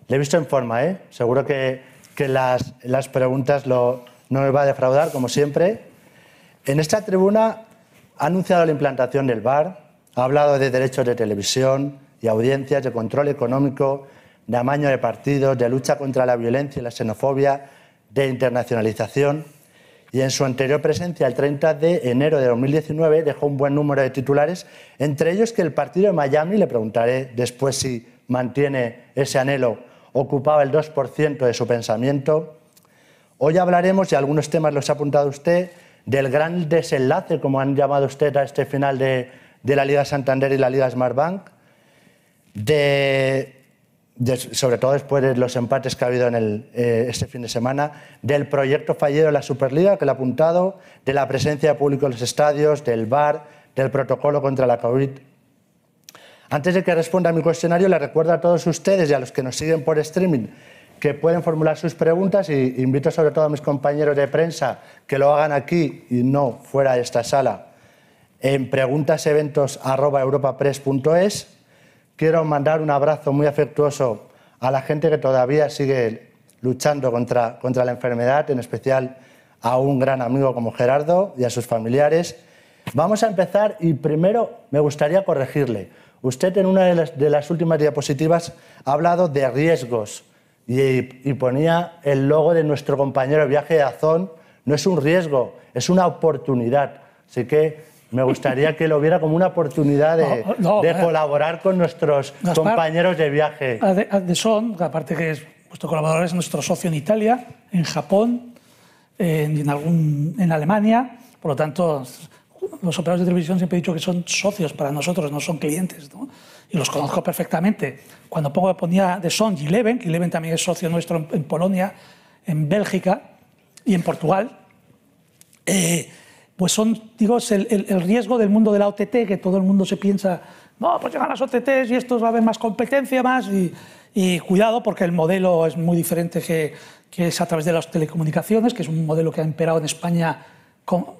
Le he visto en forma, ¿eh? Seguro que, que las, las, preguntas no me va a defraudar, como siempre. En esta tribuna ha anunciado la implantación del VAR, ha hablado de derechos de televisión y audiencias, de control económico, de amaño de partidos, de lucha contra la violencia y la xenofobia, de internacionalización. Y en su anterior presencia, el 30 de enero de 2019, dejó un buen número de titulares, entre ellos que el partido de Miami, le preguntaré después si mantiene ese anhelo, ocupaba el 2% de su pensamiento. Hoy hablaremos, y algunos temas los ha apuntado usted, del gran desenlace, como han llamado usted a este final de, de la Liga Santander y la Liga Smartbank, de sobre todo después de los empates que ha habido en el, eh, este fin de semana, del proyecto fallido de la Superliga, que le ha apuntado, de la presencia de público en los estadios, del VAR, del protocolo contra la COVID. Antes de que responda a mi cuestionario, le recuerdo a todos ustedes y a los que nos siguen por streaming que pueden formular sus preguntas y invito sobre todo a mis compañeros de prensa que lo hagan aquí y no fuera de esta sala en preguntaseventos.europapress.es quiero mandar un abrazo muy afectuoso a la gente que todavía sigue luchando contra, contra la enfermedad, en especial a un gran amigo como Gerardo y a sus familiares. Vamos a empezar y primero me gustaría corregirle. Usted en una de las, últimas diapositivas ha hablado de riesgos y, ponía el logo de nuestro compañero de viaje de Azón. No es un riesgo, es una oportunidad. Así que me gustaría que lo viera como una oportunidad de, colaborar con nuestros compañeros de viaje. De Son, aparte que es nuestro colaborador, es nuestro socio en Italia, en Japón, en, algún, en Alemania. Por lo tanto, los operadores de televisión siempre he dicho que son socios para nosotros, no son clientes. Y los conozco perfectamente. Cuando pongo, ponía de Son y Leven, que Leven también es socio nuestro en, Polonia, en Bélgica y en Portugal, eh, pues son, digo, el, el, riesgo del mundo de la OTT, que todo el mundo se piensa, no, pues llegan las OTTs y esto va a haber más competencia, más, y, y cuidado porque el modelo es muy diferente que, que, es a través de las telecomunicaciones, que es un modelo que ha imperado en España,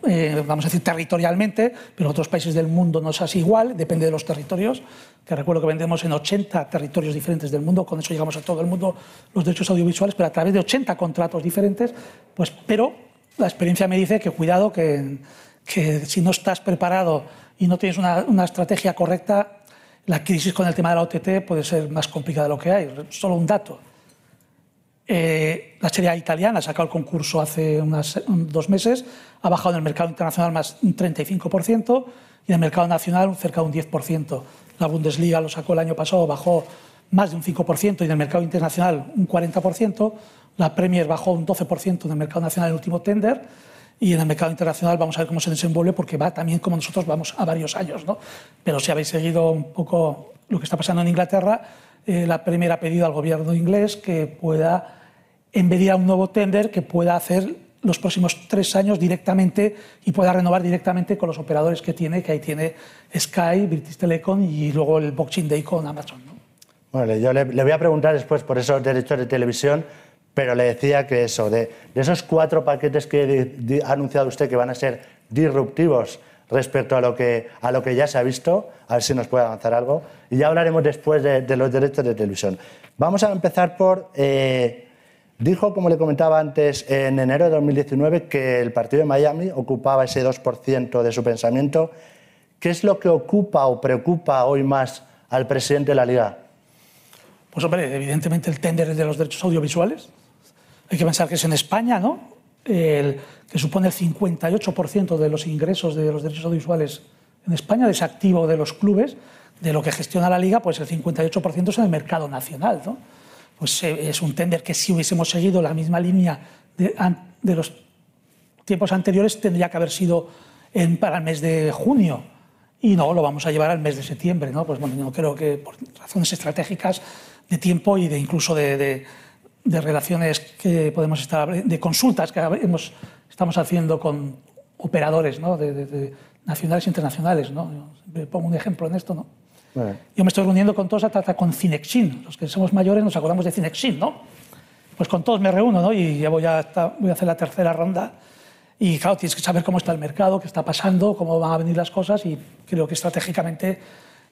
eh, vamos a decir, territorialmente, pero en otros países del mundo no es así igual, depende de los territorios, que recuerdo que vendemos en 80 territorios diferentes del mundo, con eso llegamos a todo el mundo los derechos audiovisuales, pero a través de 80 contratos diferentes, pues, pero la experiencia me dice que cuidado, que, si no estás preparado y no tienes una, estrategia correcta, la crisis con el tema de la OTT puede ser más complicada de lo que hay. Solo un dato. Eh, la serie italiana ha sacado el concurso hace unas, dos meses, ha bajado en el mercado internacional más un 35% y en el mercado nacional cerca de un 10%. La Bundesliga lo sacó el año pasado, bajó más de un 5% y en el mercado internacional un 40%. La Premier bajó un 12% en el mercado nacional en el último tender y en el mercado internacional vamos a ver cómo se desenvuelve porque va también como nosotros vamos a varios años. ¿no? Pero si habéis seguido un poco lo que está pasando en Inglaterra, eh, la Premier ha pedido al gobierno inglés que pueda enviar un nuevo tender que pueda hacer los próximos tres años directamente y pueda renovar directamente con los operadores que tiene, que ahí tiene Sky, British Telecom y luego el Boxing Day con Amazon. ¿no? Bueno, yo le, le, voy a preguntar después por esos derechos de televisión, pero le decía que eso, de, esos cuatro paquetes que ha anunciado usted que van a ser disruptivos respecto a lo, que, a lo que ya se ha visto, a ver si nos puede avanzar algo, y ya hablaremos después de, los derechos de televisión. Vamos a empezar por... Eh, dijo, como le comentaba antes, en enero de 2019 que el partido de Miami ocupaba ese 2% de su pensamiento. ¿Qué es lo que ocupa o preocupa hoy más al presidente de la Liga? Pues hombre, evidentemente el tender de los derechos audiovisuales, hay que pensar que es en España, ¿no? Que supone el 58% de los ingresos de los derechos audiovisuales en España, desactivo de los clubes, de lo que gestiona la Liga, pues el 58% es en el mercado nacional, ¿no? Pues eh, es un tender que si hubiésemos seguido la misma línea de, de los tiempos anteriores tendría que haber sido en, para el mes de junio y no, lo vamos a llevar al mes de septiembre, ¿no? Pues bueno, yo creo que por razones estratégicas de tiempo y de incluso de de relaciones que podemos estar, de consultas que hemos, estamos haciendo con operadores ¿no? de, nacionales e internacionales. ¿no? pongo un ejemplo en esto. ¿no? Yo me estoy reuniendo con todos hasta con Cinexin. Los que somos mayores nos acordamos de Cinexin. ¿no? Pues con todos me reúno ¿no? y ya voy a, voy a hacer la tercera ronda. Y claro, tienes que saber cómo está el mercado, qué está pasando, cómo van a venir las cosas y creo que estratégicamente,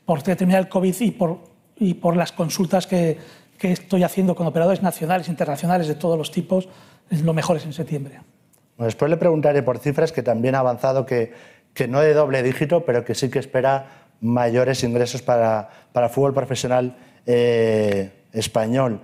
por terminar el COVID y por, y por las consultas que, que estoy haciendo con operadores nacionales, internacionales de todos los tipos, lo mejor es en septiembre. después le preguntaré por cifras que también ha avanzado, que, que no de doble dígito, pero que sí que espera mayores ingresos para, para fútbol profesional eh, español.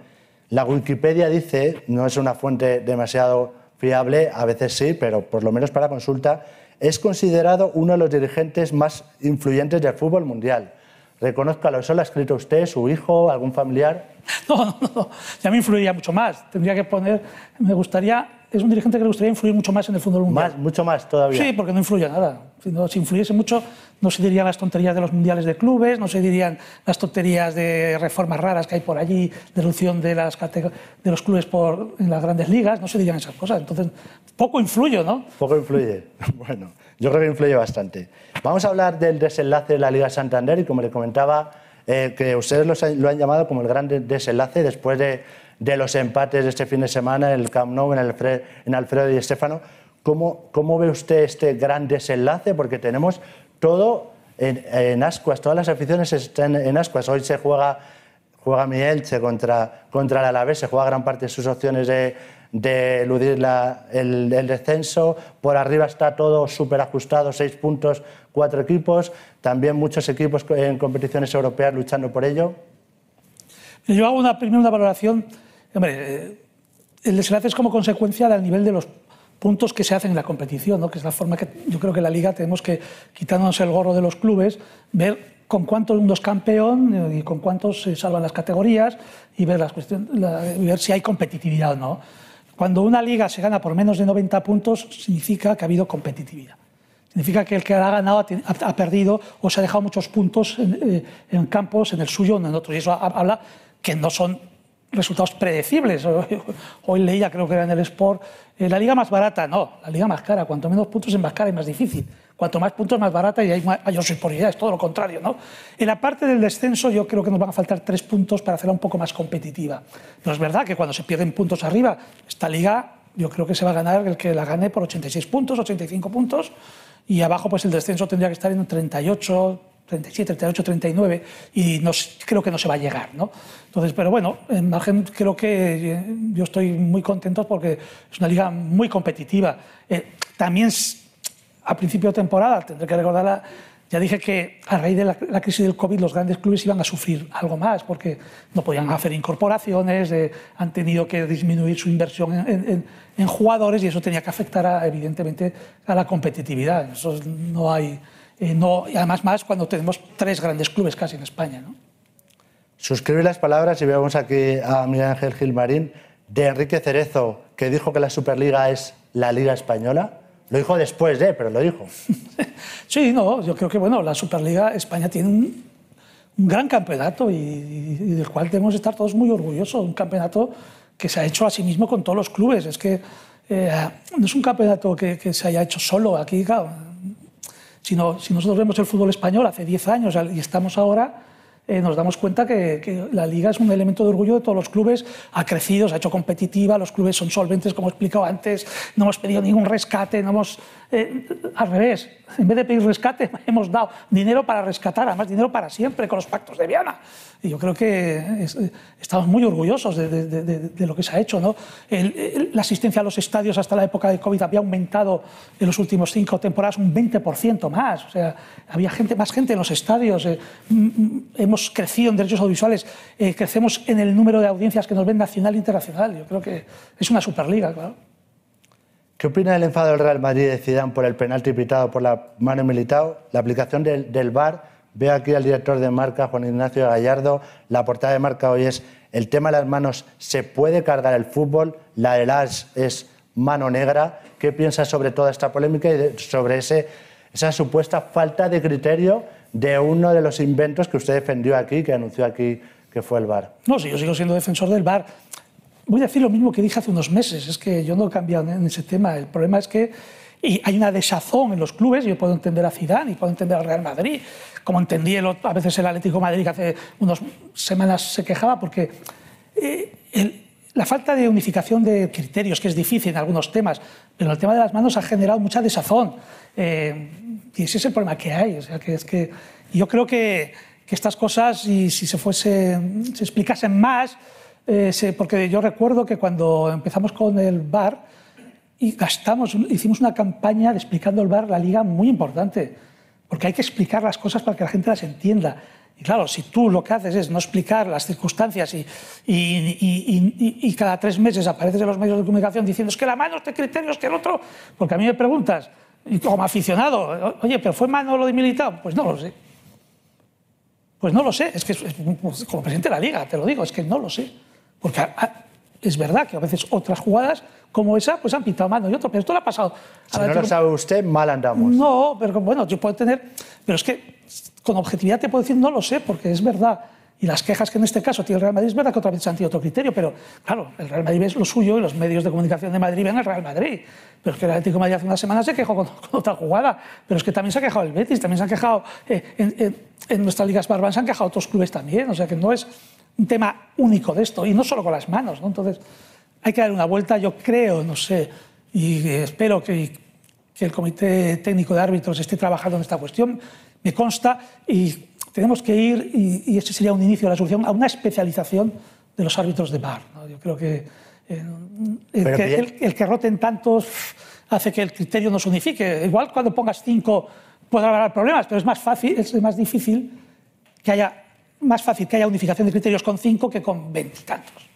La Wikipedia dice, no es una fuente demasiado fiable, a veces sí, pero por lo menos para consulta, es considerado uno de los dirigentes más influyentes del fútbol mundial. Reconozcalo, ¿eso lo ha escrito usted, su hijo, algún familiar? No, no, no, ya me influiría mucho más. Tendría que poner, me gustaría, es un dirigente que le gustaría influir mucho más en el fútbol mundial. Más, mucho más todavía. Sí, porque no influye nada. Si, no, si influyese mucho, no se dirían las tonterías de los mundiales de clubes, no se dirían las tonterías de reformas raras que hay por allí, de reducción de, las de los clubes por, en las grandes ligas, no se dirían esas cosas. Entonces, poco influyo, ¿no? Poco influye. Bueno, yo creo que influye bastante. Vamos a hablar del desenlace de la Liga Santander y como le comentaba, eh, que ustedes lo han llamado como el gran desenlace después de, los empates de este fin de semana en el Camp Nou, en, el en Alfredo y Estefano. ¿Cómo, ¿Cómo, ve usted este gran desenlace? Porque tenemos todo en, en ascuas, todas las aficiones están en ascuas. Hoy se juega, juega mi Elche contra, contra el Alavés, se juega gran parte de sus opciones de, de eludir el, descenso. Por arriba está todo súper ajustado, seis puntos, cuatro equipos. También muchos equipos en competiciones europeas luchando por ello. Yo hago una, primero una valoración. Hombre, eh, el desenlace es como consecuencia del nivel de los puntos que se hacen en la competición, ¿no? que es la forma que yo creo que la liga tenemos que, quitándonos el gorro de los clubes, ver con cuántos uno es campeón y con cuántos se salvan las categorías y ver, las ver si hay competitividad o no. Cuando una liga se gana por menos de 90 puntos, significa que ha habido competitividad. Significa que el que ha ganado ha, perdido o se ha dejado muchos puntos en, eh, campos, en el suyo o en otro. Y eso habla que no son resultados predecibles. Hoy leía, creo que era en el Sport, eh, la liga más barata, no, la liga más cara. Cuanto menos puntos es más cara y más difícil. Cuanto más puntos, más barata y hay mayor superioridad, es todo lo contrario. ¿no? En la parte del descenso yo creo que nos van a faltar tres puntos para hacerla un poco más competitiva. Pero es verdad que cuando se pierden puntos arriba, esta liga yo creo que se va a ganar el que la gane por 86 puntos, 85 puntos, y abajo pues el descenso tendría que estar en 38, 37, 38, 39 y no, creo que no se va a llegar. ¿no? Entonces, pero bueno, en margen creo que eh, yo estoy muy contento porque es una liga muy competitiva. Eh, también a principio de temporada, tendré que recordarla, ya dije que a raíz de la, crisis del COVID los grandes clubes iban a sufrir algo más porque no podían hacer incorporaciones, eh, han tenido que disminuir su inversión en, jugadores y eso tenía que afectar evidentemente a la competitividad. Eso no hay eh, no, y además más cuando tenemos tres grandes clubes casi en España. ¿no? Las palabras y vemos aquí a Miguel Ángel Gilmarín de Enrique Cerezo, que dijo que la Superliga es la Liga Española. Lo dijo después, ¿eh? pero lo dijo. sí, no, yo creo que bueno, la Superliga España tiene un, gran campeonato y, del cual tenemos que estar todos muy orgullosos. Un campeonato que se ha hecho a sí mismo con todos los clubes. Es que eh, no es un campeonato que, que, se haya hecho solo. Aquí, claro, si, si nosotros vemos el fútbol español hace 10 años y estamos ahora, eh, nos damos cuenta que, la liga es un elemento de orgullo de todos los clubes, ha crecido, se ha hecho competitiva, los clubes son solventes, como he explicado antes, no hemos pedido ningún rescate, no hemos, eh, al revés, en vez de pedir rescate, hemos dado dinero para rescatar, además dinero para siempre con los pactos de Viana. Y yo creo que estamos muy orgullosos de, lo que se ha hecho. ¿no? la asistencia a los estadios hasta la época de COVID había aumentado en los últimos cinco temporadas un 20% más. O sea, había gente, más gente en los estadios. Eh, hemos crecido en derechos audiovisuales, eh, crecemos en el número de audiencias que nos ven nacional e internacional. Yo creo que es una superliga, claro. ¿Qué opina del enfado del Real Madrid de Zidane por el penalti pitado por la mano militado, la aplicación del, del VAR Veo aquí al director de marca, Juan Ignacio Gallardo. La portada de marca hoy es el tema de las manos. ¿Se puede cargar el fútbol? La de las es mano negra. ¿Qué piensas sobre toda esta polémica y sobre ese, esa supuesta falta de criterio de uno de los inventos que usted defendió aquí, que anunció aquí que fue el VAR? No, sí, yo sigo siendo defensor del VAR. Voy a decir lo mismo que dije hace unos meses. Es que yo no he cambiado en ese tema. El problema es que hay una desazón en los clubes. Yo puedo entender a Zidane y puedo entender al Real Madrid, como entendí a veces el Atlético Madrid que hace unas semanas se quejaba porque eh, la falta de unificación de criterios, que es difícil en algunos temas, pero el tema de las manos ha generado mucha desazón. Eh, y ese es el problema que hay. O sea, que es que yo creo que, que estas cosas, y si se, fuese, se explicasen más, eh, porque yo recuerdo que cuando empezamos con el VAR, y gastamos, hicimos una campaña de explicando el bar la liga muy importante, porque hay que explicar las cosas para que la gente las entienda. Y claro, si tú lo que haces es no explicar las circunstancias y, y, y, cada tres meses apareces en los medios de comunicación diciendo es que la mano este criterio, es que el otro, porque a mí me preguntas, y como aficionado, oye, ¿pero fue mano lo de militar? Pues no lo sé. Pues no lo sé, es que como presidente de la liga, te lo digo, es que no lo sé. Porque es verdad que a veces otras jugadas como esa, pues han pintado mano y otro, pero esto le ha pasado. Si no lo sabe usted, mal andamos. No, pero bueno, yo puedo tener, pero es que con objetividad te puedo decir, no lo sé, porque es verdad. Y las quejas que en este caso tiene el Real Madrid es verdad que otra vez han tenido otro criterio, pero claro, el Real Madrid es lo suyo y los medios de comunicación de Madrid ven al Real Madrid. Pero es que el Atlético de Madrid hace una semana se quejó con, otra jugada, pero es que también se ha quejado el Betis, también se ha quejado eh, en, en, nuestras ligas barbanas, se han quejado otros clubes también, o sea que no es un tema único de esto, y no solo con las manos, ¿no? Entonces, hay que dar una vuelta, yo creo, no sé, y espero que, el Comité Técnico de Árbitros esté trabajando en esta cuestión, me consta, y tenemos que ir, y, ese sería un inicio de la solución, a una especialización de los árbitros de bar. Yo creo que, eh, el, que roten tantos hace que el criterio no se unifique. Igual cuando pongas cinco podrá haber problemas, pero es más fácil, es más difícil que haya más fácil que haya unificación de criterios con cinco que con veintitantos.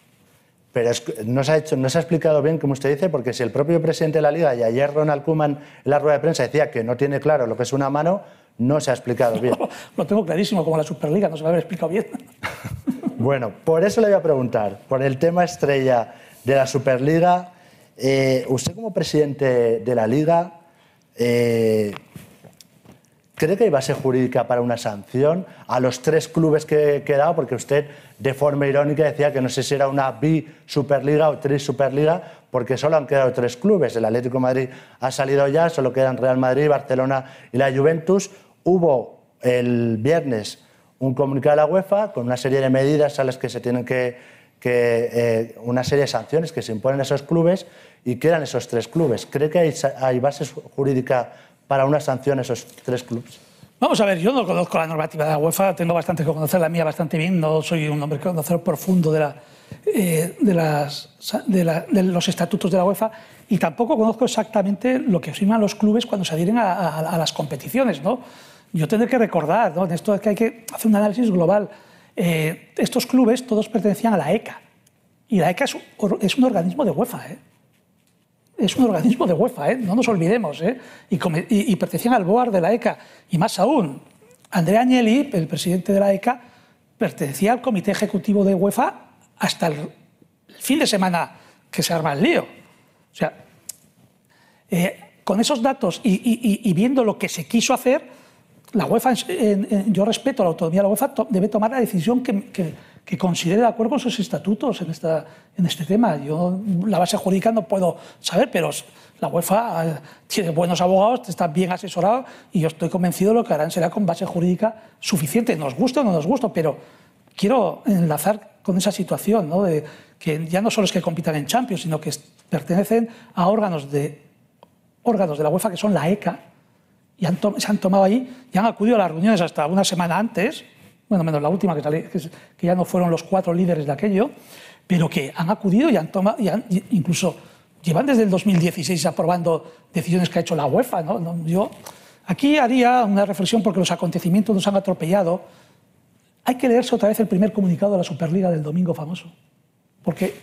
Pero no, se ha hecho, no se ha explicado bien, como usted dice, porque si el propio presidente de la Liga y ayer Ronald Koeman en la rueda de prensa decía que no tiene claro lo que es una mano, no se ha explicado bien. lo tengo clarísimo, como la Superliga, no se va a haber explicado bien. bueno, por eso le voy a preguntar, por el tema estrella de la Superliga, eh, usted como presidente de la Liga, eh, ¿Cree que hay base jurídica para una sanción a los tres clubes que he quedado? Porque usted, de forma irónica, decía que no sé si era una bi-superliga o tri-superliga, porque solo han quedado tres clubes. El Atlético Madrid ha salido ya, solo quedan Real Madrid, Barcelona y la Juventus. Hubo el viernes un comunicado de la UEFA con una serie de medidas a las que se tienen que, eh, una serie de sanciones que se imponen a esos clubes y quedan esos tres clubes. ¿Cree que hay, hay base jurídica para una sanción a esos tres clubes? Vamos a ver, yo no conozco la normativa de la UEFA, tengo bastante que conocer la mía bastante bien, no soy un hombre conocedor profundo de, la, eh, de, las, de, los estatutos de la UEFA y tampoco conozco exactamente lo que firman los clubes cuando se adhieren a, las competiciones. ¿no? Yo tendré que recordar, ¿no? en esto es que hay que hacer un análisis global. Eh, estos clubes todos pertenecían a la ECA y la ECA es es un organismo de UEFA. ¿eh? Es un organismo de UEFA, ¿eh? no nos olvidemos, ¿eh? y, pertenecían al BOAR de la ECA. Y más aún, Andrea Agnelli, el presidente de la ECA, pertenecía al comité ejecutivo de UEFA hasta el, fin de semana que se arma el lío. O sea, eh, con esos datos y, viendo lo que se quiso hacer, la UEFA, yo respeto la autonomía de la UEFA, debe tomar la decisión que que considere de acuerdo con sus estatutos en, esta, en este tema. Yo la base jurídica no puedo saber, pero la UEFA eh, tiene buenos abogados, está bien asesorado y yo estoy convencido de lo que harán será con base jurídica suficiente, nos guste o no nos guste, pero quiero enlazar con esa situación, ¿no? de que ya no solo es que compitan en Champions, sino que pertenecen a órganos de, órganos de la UEFA que son la ECA, y se han tomado ahí y han acudido a las reuniones hasta una semana antes, bueno, menos la última, que, que, ya no fueron los cuatro líderes de aquello, pero que han acudido y han tomado, y incluso llevan desde el 2016 aprobando decisiones que ha hecho la UEFA. ¿no? Yo aquí haría una reflexión porque los acontecimientos nos han atropellado. Hay que leerse otra vez el primer comunicado de la Superliga del domingo famoso, porque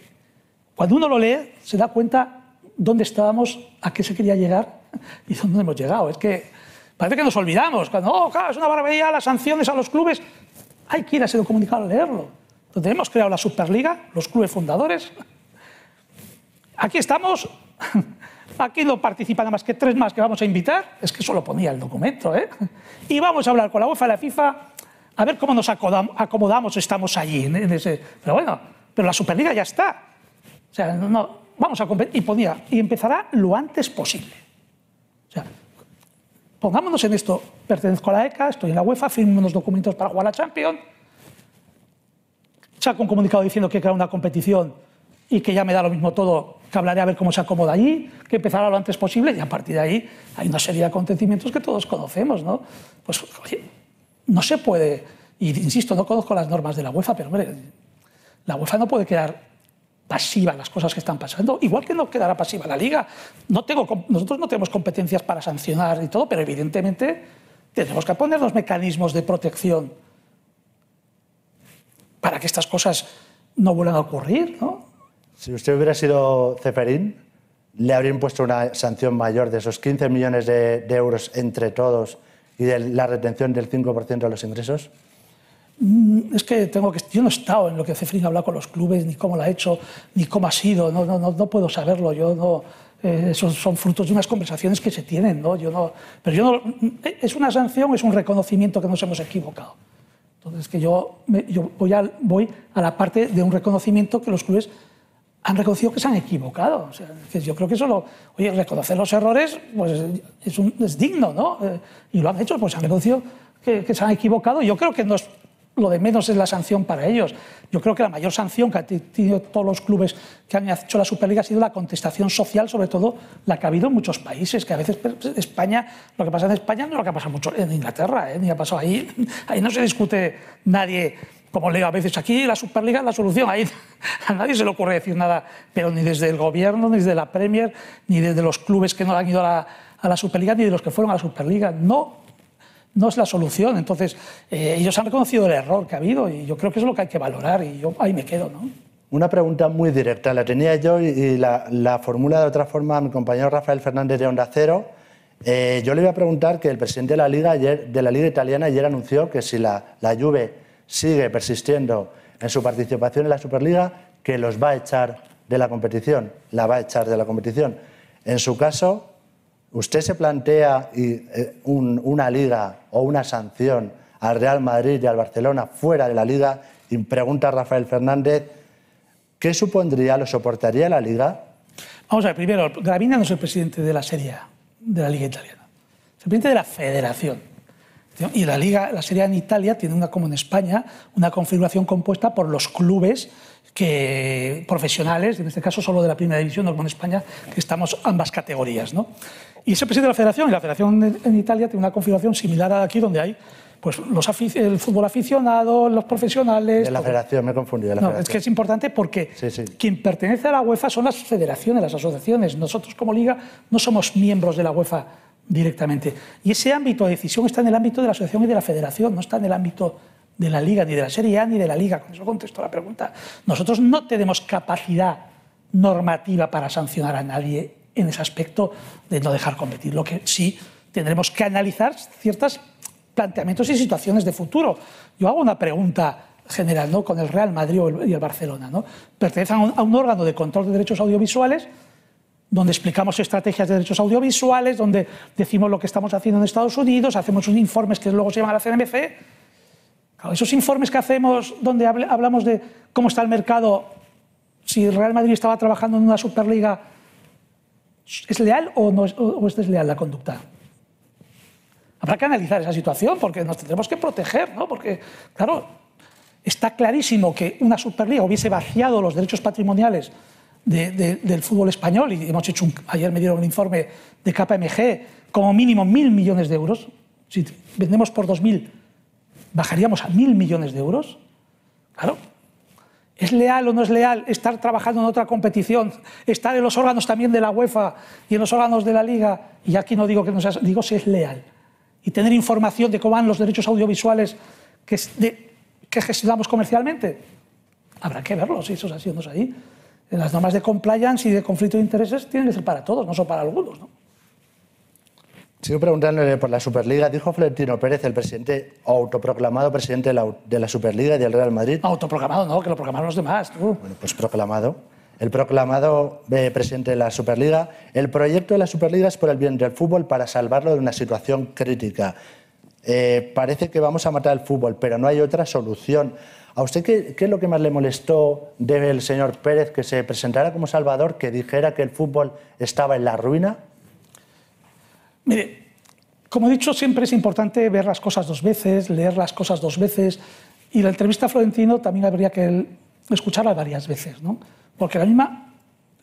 cuando uno lo lee se da cuenta dónde estábamos, a qué se quería llegar y dónde hemos llegado. Es que parece que nos olvidamos. Cuando, oh, claro, es una barbaridad las sanciones a los clubes. Hay que ir a comunicado a leerlo. Donde hemos creado la Superliga, los clubes fundadores. Aquí estamos. Aquí no participan nada más que tres más que vamos a invitar. Es que eso lo ponía el documento. ¿eh? Y vamos a hablar con la UEFA y la FIFA a ver cómo nos acomodamos, estamos allí. Pero bueno, pero la Superliga ya está. O sea, no, vamos a. Y ponía, y empezará lo antes posible. O sea, Pongámonos en esto. Pertenezco a la ECA, estoy en la UEFA, firmo unos documentos para jugar a la Champions. Saco un comunicado diciendo que crea una competición y que ya me da lo mismo todo, que hablaré a ver cómo se acomoda allí, que empezará lo antes posible y a partir de ahí hay una serie de acontecimientos que todos conocemos, ¿no? Pues, oye, no se puede, y insisto, no conozco las normas de la UEFA, pero hombre, la UEFA no puede quedar pasiva las cosas que están pasando, igual que no quedará pasiva la liga. No tengo, nosotros no tenemos competencias para sancionar y todo, pero evidentemente tenemos que poner los mecanismos de protección para que estas cosas no vuelvan a ocurrir. ¿no? Si usted hubiera sido Ceferín, ¿le habría impuesto una sanción mayor de esos 15 millones de, de euros entre todos y de la retención del 5% de los ingresos? Mm, es que tengo que yo no he estado en lo que Cefrín ha hablado con los clubes ni cómo lo ha hecho ni cómo ha sido no, no, no, puedo saberlo yo no eh, esos son frutos de unas conversaciones que se tienen no yo no pero yo no es una sanción es un reconocimiento que nos hemos equivocado entonces que yo, yo voy, a, voy a la parte de un reconocimiento que los clubes han reconocido que se han equivocado. O sea, que yo creo que eso lo, oye, reconocer los errores pues, es, un, es digno, ¿no? Eh, y lo han hecho, pues han reconocido que, que, se han equivocado. Yo creo que no es lo de menos es la sanción para ellos. Yo creo que la mayor sanción que han tenido todos los clubes que han hecho la Superliga ha sido la contestación social, sobre todo la que ha habido en muchos países, que a veces España, lo que pasa en España no es lo que pasa mucho en Inglaterra, ¿eh? ni ha pasado ahí. Ahí no se discute nadie, como leo a veces aquí, la Superliga es la solución. Ahí a nadie se le ocurre decir nada, pero ni desde el gobierno, ni desde la Premier, ni desde los clubes que no han ido a la, a la Superliga, ni de los que fueron a la Superliga. No no es la solución. Entonces, eh, ellos han reconocido el error que ha habido y yo creo que es lo que hay que valorar y yo ahí me quedo. ¿no? Una pregunta muy directa, la tenía yo y la, formula de otra forma mi compañero Rafael Fernández de Onda Cero. Eh, yo le voy a preguntar que el presidente de la Liga, de la Liga Italiana ayer anunció que si la, la Juve sigue persistiendo en su participación en la Superliga, que los va a echar de la competición, la va a echar de la competición. En su caso, ¿usted se plantea eh, una liga o una sanción al Real Madrid y al Barcelona fuera de la liga? Y pregunta Rafael Fernández, ¿Qué supondría, lo soportaría la Liga? Vamos a ver, primero, Gravina no es el presidente de la Serie A, de la Liga Italiana. Es el presidente de la Federación. Y la Liga, la Serie A en Italia tiene una, como en España, una configuración compuesta por los clubes que, profesionales, en este caso solo de la primera división, como en España, que estamos ambas categorías. ¿no? Y es el presidente de la Federación, y la Federación en Italia tiene una configuración similar a aquí, donde hay pues los el fútbol aficionado, los profesionales. De la federación, me he confundido. no, es que es importante porque quien pertenece a la UEFA son las federaciones, las asociaciones. Nosotros como liga no somos miembros de la UEFA directamente. Y ese ámbito de decisión está en el ámbito de la asociación y de la federación, no está en el ámbito de la liga, ni de la Serie A, ni de la liga. Con eso contesto la pregunta. Nosotros no tenemos capacidad normativa para sancionar a nadie en ese aspecto de no dejar competir. Lo que sí tendremos que analizar ciertas planteamientos y situaciones de futuro. Yo hago una pregunta general ¿no? con el Real Madrid y el Barcelona. ¿no? Pertenecen a un, órgano de control de derechos audiovisuales donde explicamos estrategias de derechos audiovisuales, donde decimos lo que estamos haciendo en Estados Unidos, hacemos unos informes que luego se llaman la CNMC. esos informes que hacemos donde hablamos de cómo está el mercado, si Real Madrid estaba trabajando en una Superliga, ¿es leal o, no o es desleal la conducta? Habrá que analizar esa situación porque nos tendremos que proteger, ¿no? Porque, claro, está clarísimo que una Superliga hubiese vaciado los derechos patrimoniales del fútbol español y hemos hecho ayer me dieron un informe de KPMG como mínimo mil millones de euros. Si vendemos por dos mil, bajaríamos a mil millones de euros. Claro, ¿Es leal o no es leal estar trabajando en otra competición, estar en los órganos también de la UEFA y en los órganos de la Liga? Y aquí no digo que no sea, digo si es leal y tener información de cómo van los derechos audiovisuales que, que gestionamos comercialmente? Habrá que verlo, si eso es así o no es así. Las normas de compliance y de conflicto de intereses tienen que ser para todos, no solo para algunos. ¿no? Sigo preguntándole por la Superliga. Dijo Florentino Pérez, el presidente autoproclamado presidente de la, Superliga y del Real Madrid. Autoproclamado, no, que lo proclamaron los demás. Bueno, pues proclamado el proclamado eh, presidente de la Superliga, el proyecto de la Superliga es por el bien del fútbol para salvarlo de una situación crítica. Eh, parece que vamos a matar el fútbol, pero no hay otra solución. ¿A usted qué, es lo que más le molestó del señor Pérez que se presentara como Salvador, que dijera que el fútbol estaba en la ruina? Mire, como he dicho, siempre es importante ver las cosas dos veces, leer las cosas dos veces, y la entrevista a Florentino también habría que escucharla varias veces. ¿no? porque la misma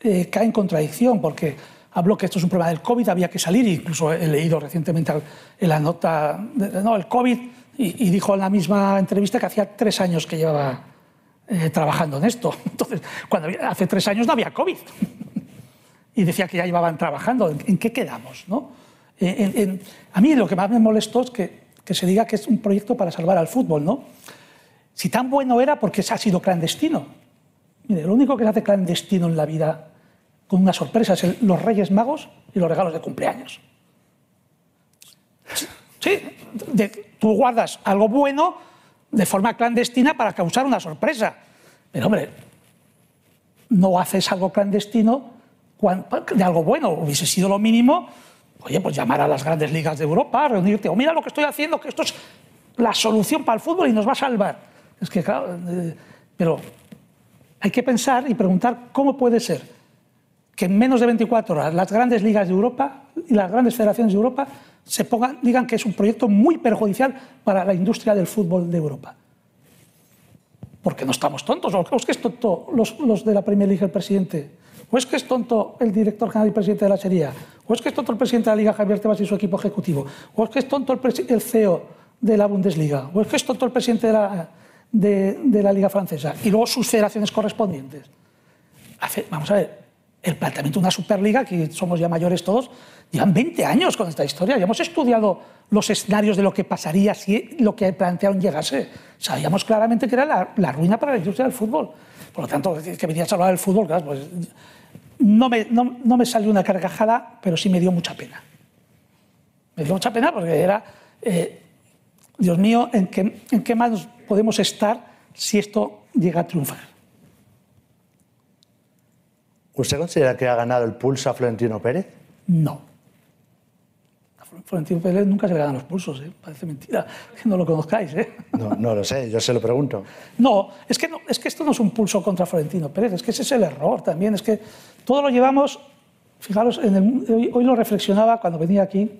eh, cae en contradicción, porque habló que esto es un problema del COVID, había que salir, incluso he leído recientemente en la nota, no, el COVID, y, dijo en la misma entrevista que hacía tres años que llevaba eh, trabajando en esto. Entonces, cuando hace tres años no había COVID. y decía que ya llevaban trabajando. ¿En, qué quedamos? ¿no? a mí lo que más me molestó es que, que, se diga que es un proyecto para salvar al fútbol. ¿no? Si tan bueno era, porque ha sido clandestino? Mire, lo único que se hace clandestino en la vida con una sorpresa es los Reyes Magos y los regalos de cumpleaños. Sí, tú guardas algo bueno de forma clandestina para causar una sorpresa. Pero hombre, no haces algo clandestino de algo bueno. Hubiese sido lo mínimo, oye, pues llamar a las grandes ligas de Europa, reunirte, o mira lo que estoy haciendo, que esto es la solución para el fútbol y nos va a salvar. Es que, claro, eh, pero hay que pensar y preguntar cómo puede ser que en menos de 24 horas las grandes ligas de Europa y las grandes federaciones de Europa se pongan, digan que es un proyecto muy perjudicial para la industria del fútbol de Europa. Porque no estamos tontos, o es que es tonto los, de la Premier League el presidente, o es que es tonto el director general y presidente de la Serie o es que es tonto el presidente de la Liga Javier Tebas y su equipo ejecutivo, o es que es tonto el CEO de la Bundesliga, o es que es tonto el presidente de la de, la Liga Francesa y luego sus federaciones correspondientes. vamos a ver, el planteamiento de una Superliga, que somos ya mayores todos, llevan 20 años con esta historia. Ya hemos estudiado los escenarios de lo que pasaría si lo que plantearon llegase. Sabíamos claramente que era la, ruina para la industria del fútbol. Por lo tanto, que venías a hablar del fútbol, claro, pues no me, no, salió una carcajada, pero sí me dio mucha pena. Me dio mucha pena porque era, eh, Dios mío, ¿en qué, ¿en qué manos podemos estar si esto llega a triunfar? ¿Usted considera que ha ganado el pulso a Florentino Pérez? No. A Florentino Pérez nunca se le ganan los pulsos, ¿eh? parece mentira que no lo conozcáis. ¿eh? No, no lo sé, yo se lo pregunto. No, es que, no, es que esto no es un pulso contra Florentino Pérez, es que ese es el error también, es que todo lo llevamos, fijaros, en el- hoy, hoy lo reflexionaba cuando venía aquí,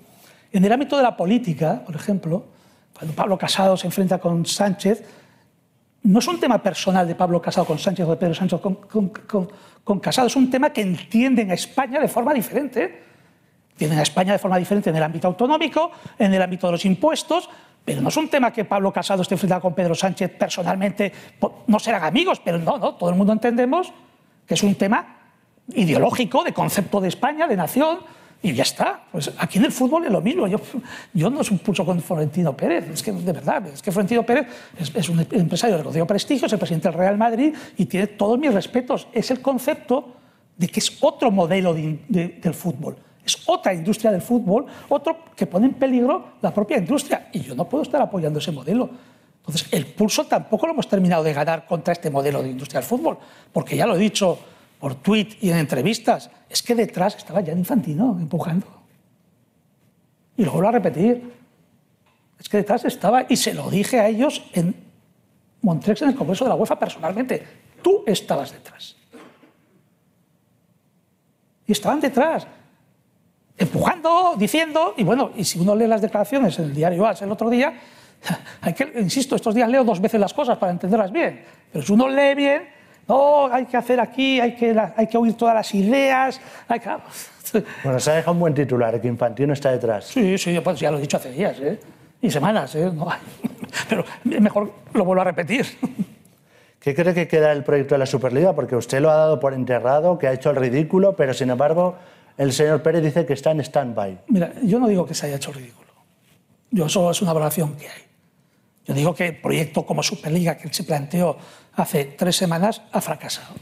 en el ámbito de la política, por ejemplo, cuando Pablo Casado se enfrenta con Sánchez, no es un tema personal de Pablo Casado con Sánchez o de Pedro Sánchez con, con- con- con Casado, es un tema que entienden a España de forma diferente. Tienen a España de forma diferente en el ámbito autonómico, en el ámbito de los impuestos, pero no es un tema que Pablo Casado esté enfrentado con Pedro Sánchez personalmente, no serán amigos, pero no, no, todo el mundo entendemos que es un tema ideológico, de concepto de España, de nación, y ya está. Pues aquí en el fútbol es lo mismo. Yo, yo no es un pulso con Florentino Pérez, es que de verdad, es que Florentino Pérez es, es un empresario de reconocido prestigio, es el presidente del Real Madrid y tiene todos mis respetos. Es el concepto de que es otro modelo de- de- del fútbol. Es otra industria del fútbol, otro que pone en peligro la propia industria. Y yo no puedo estar apoyando ese modelo. Entonces, el pulso tampoco lo hemos terminado de ganar contra este modelo de industria del fútbol, porque ya lo he dicho por tuit y en entrevistas, es que detrás estaba Jan Infantino empujando. Y lo vuelvo a repetir, es que detrás estaba, y se lo dije a ellos en Montrex en el Congreso de la UEFA personalmente, tú estabas detrás. Y estaban detrás, empujando, diciendo, y bueno, y si uno lee las declaraciones en el diario AS el otro día, hay que, insisto, estos días leo dos veces las cosas para entenderlas bien, pero si uno lee bien, no, hay que hacer aquí, hay que, hay que oír todas las ideas, hay que... Bueno, se ha dejado un buen titular, que Infantino está detrás. Sí, sí, pues ya lo he dicho hace días, ¿eh? y semanas, ¿eh? No, pero mejor lo vuelvo a repetir. ¿Qué cree que queda del proyecto de la Superliga? Porque usted lo ha dado por enterrado, que ha hecho el ridículo, pero sin embargo el señor Pérez dice que está en stand-by. Mira, yo no digo que se haya hecho ridículo. Yo solo es una valoración que hay. Yo digo que el proyecto como Superliga que se planteó hace tres semanas ha fracasado.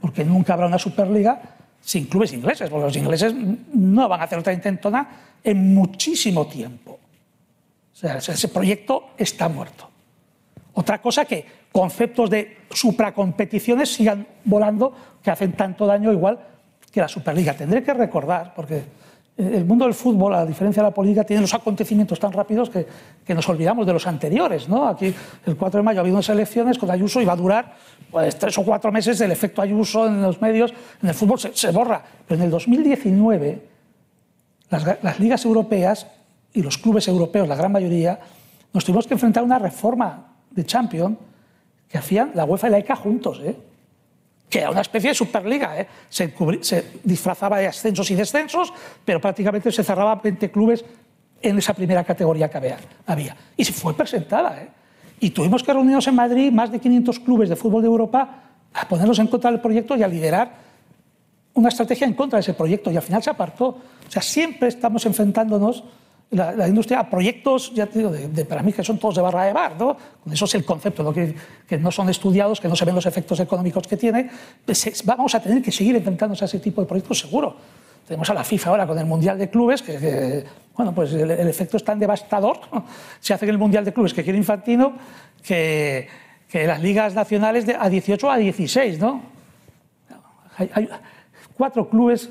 Porque nunca habrá una Superliga sin clubes ingleses, porque los ingleses no van a hacer otra intentona en muchísimo tiempo. O sea, ese proyecto está muerto. Otra cosa que conceptos de supracompeticiones sigan volando, que hacen tanto daño igual que la Superliga. Tendré que recordar, porque el mundo del fútbol, a diferencia de la política, tiene los acontecimientos tan rápidos que, nos olvidamos de los anteriores. ¿no? Aquí, el 4 de mayo ha habido unas elecciones con Ayuso y va a durar pues, tres o cuatro meses el efecto Ayuso en los medios. En el fútbol se, se borra. Pero en el 2019, las, las ligas europeas y los clubes europeos, la gran mayoría, nos tuvimos que enfrentar a una reforma de Champions que hacían la UEFA y la ECA juntos, ¿eh? Que era una especie de Superliga. ¿eh? Se, disfrazaba de ascensos y descensos, pero prácticamente se cerraba 20 clubes en esa primera categoría que había. Y se fue presentada. ¿eh? Y tuvimos que reunirnos en Madrid, más de 500 clubes de fútbol de Europa, a ponernos en contra del proyecto y a liderar una estrategia en contra de ese proyecto y al final se apartó. O sea, siempre estamos enfrentándonos la, la industria a proyectos, ya te digo, de, de- para mí que son todos de barra de bar, ¿no? Eso es el concepto, ¿no? que, que no son estudiados, que no se ven los efectos económicos que tiene. Pues, vamos a tener que seguir enfrentándonos a ese tipo de proyectos, seguro. Tenemos a la FIFA ahora con el Mundial de Clubes, que, que, bueno, pues el, el efecto es tan devastador, se hace el Mundial de Clubes que quiere Infantino, que, que las ligas nacionales de, a 18 a 16, ¿no? Hay, hay cuatro clubes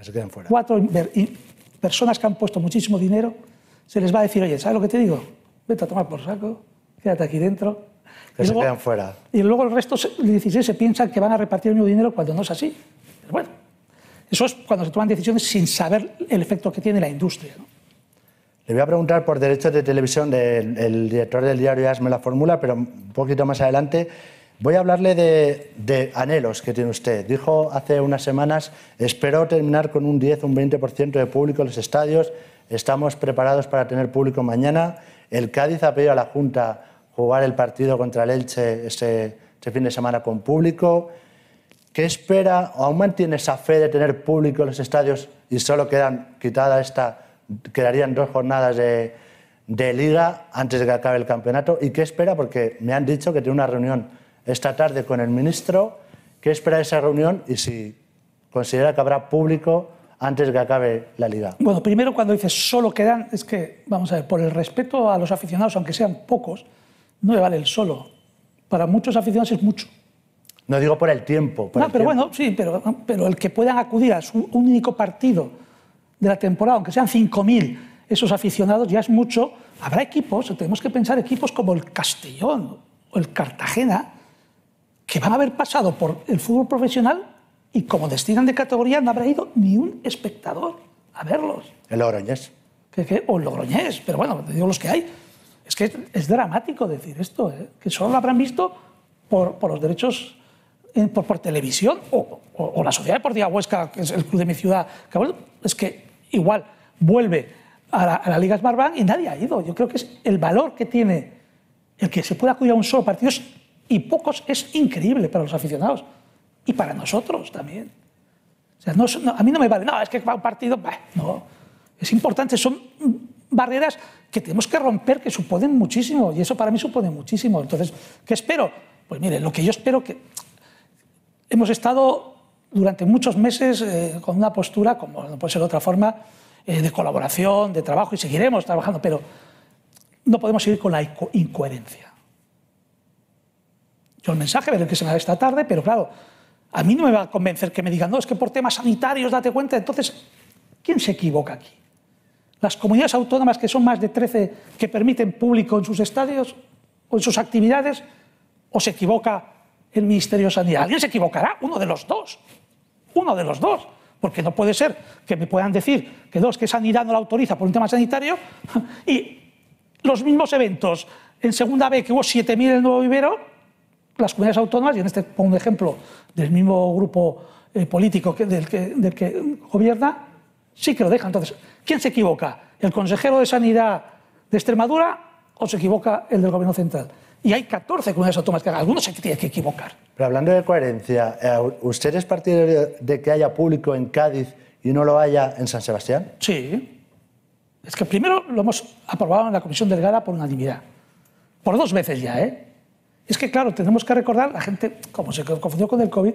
se quedan fuera. cuatro personas que han puesto muchísimo dinero, se les va a decir, oye, ¿sabes lo que te digo? Vete a tomar por saco, quédate aquí dentro. Que Y se luego- quedan fuera. Y luego el resto, se- 16, se piensan que van a repartir el mismo dinero cuando no es así. Pero bueno, eso es cuando se toman decisiones sin saber el efecto que tiene la industria. ¿no? Le voy a preguntar por derechos de televisión del el director del diario AS me la formula, pero un poquito más adelante. Voy a hablarle de, de anhelos que tiene usted. Dijo hace unas semanas, espero terminar con un 10 o un 20% de público en los estadios. Estamos preparados para tener público mañana. El Cádiz ha pedido a la Junta jugar el partido contra el Elche este, este fin de semana con público. ¿Qué espera? ¿O aún mantiene esa fe de tener público en los estadios y solo quedan quitada esta, quedarían dos jornadas de, de liga antes de que acabe el campeonato? ¿Y qué espera? Porque me han dicho que tiene una reunión esta tarde con el ministro. ¿Qué espera de esa reunión y si considera que habrá público antes de que acabe la liga? Bueno, primero cuando dices solo quedan, es que, vamos a ver, por el respeto a los aficionados, aunque sean pocos, no me vale el solo. Para muchos aficionados es mucho. No digo por el tiempo. Por no, el pero tiempo. bueno, sí, pero, pero el que puedan acudir a su único partido de la temporada, aunque sean 5.000 esos aficionados, ya es mucho. Habrá equipos, tenemos que pensar equipos como el Castellón o el Cartagena, que van a haber pasado por el fútbol profesional y como destinan de categoría no habrá ido ni un espectador a verlos. El Logroñés. Que- que- o el Logroñés, pero bueno, te digo los que hay. Es que es, es dramático decir esto, ¿eh? que solo lo habrán visto por, por los derechos eh, por, por televisión o, o- o la Sociedad Deportiva Huesca, que es el club de mi ciudad. que bueno, es que igual vuelve a la, a la Liga Smartbank y nadie ha ido. Yo creo que es el valor que tiene el que se pueda acudir a un solo partido es- y pocos es increíble para los aficionados y para nosotros también. A mí no me vale, no, es que va un partido, no. Es importante, son barreras que tenemos que romper, que suponen muchísimo, y eso para mí supone muchísimo. Entonces, ¿qué espero? Pues mire, lo que yo espero que hemos estado durante muchos meses eh, con una postura, como no puede ser de otra forma, eh, de colaboración, de trabajo, y seguiremos trabajando, pero no podemos seguir con la inco- incoherencia. Yo el mensaje veré que se me da esta tarde, pero claro, a mí no me va a convencer que me digan, no, es que por temas sanitarios, date cuenta. Entonces, ¿quién se equivoca aquí? ¿Las comunidades autónomas, que son más de 13, que permiten público en sus estadios o en sus actividades? ¿O se equivoca el Ministerio de Sanidad? ¿Alguien se equivocará? Uno de los dos. Uno de los dos. Porque no puede ser que me puedan decir que dos, que Sanidad no la autoriza por un tema sanitario y los mismos eventos en segunda B que hubo 7.000 en el Nuevo Vivero, las comunidades autónomas, y en este pongo un ejemplo del mismo grupo eh, político que, del, que, del que gobierna, sí que lo deja. Entonces, ¿quién se equivoca? ¿El consejero de Sanidad de Extremadura o se equivoca el del Gobierno Central? Y hay 14 comunidades autónomas que algunos se tiene que equivocar. Pero hablando de coherencia, eh, ¿usted es partidario de que haya público en Cádiz y no lo haya en San Sebastián? Sí. Es que primero lo hemos aprobado en la comisión delegada por unanimidad. Por dos veces ya, ¿eh? Es que, claro, tenemos que recordar, la gente, como se confundió con el COVID,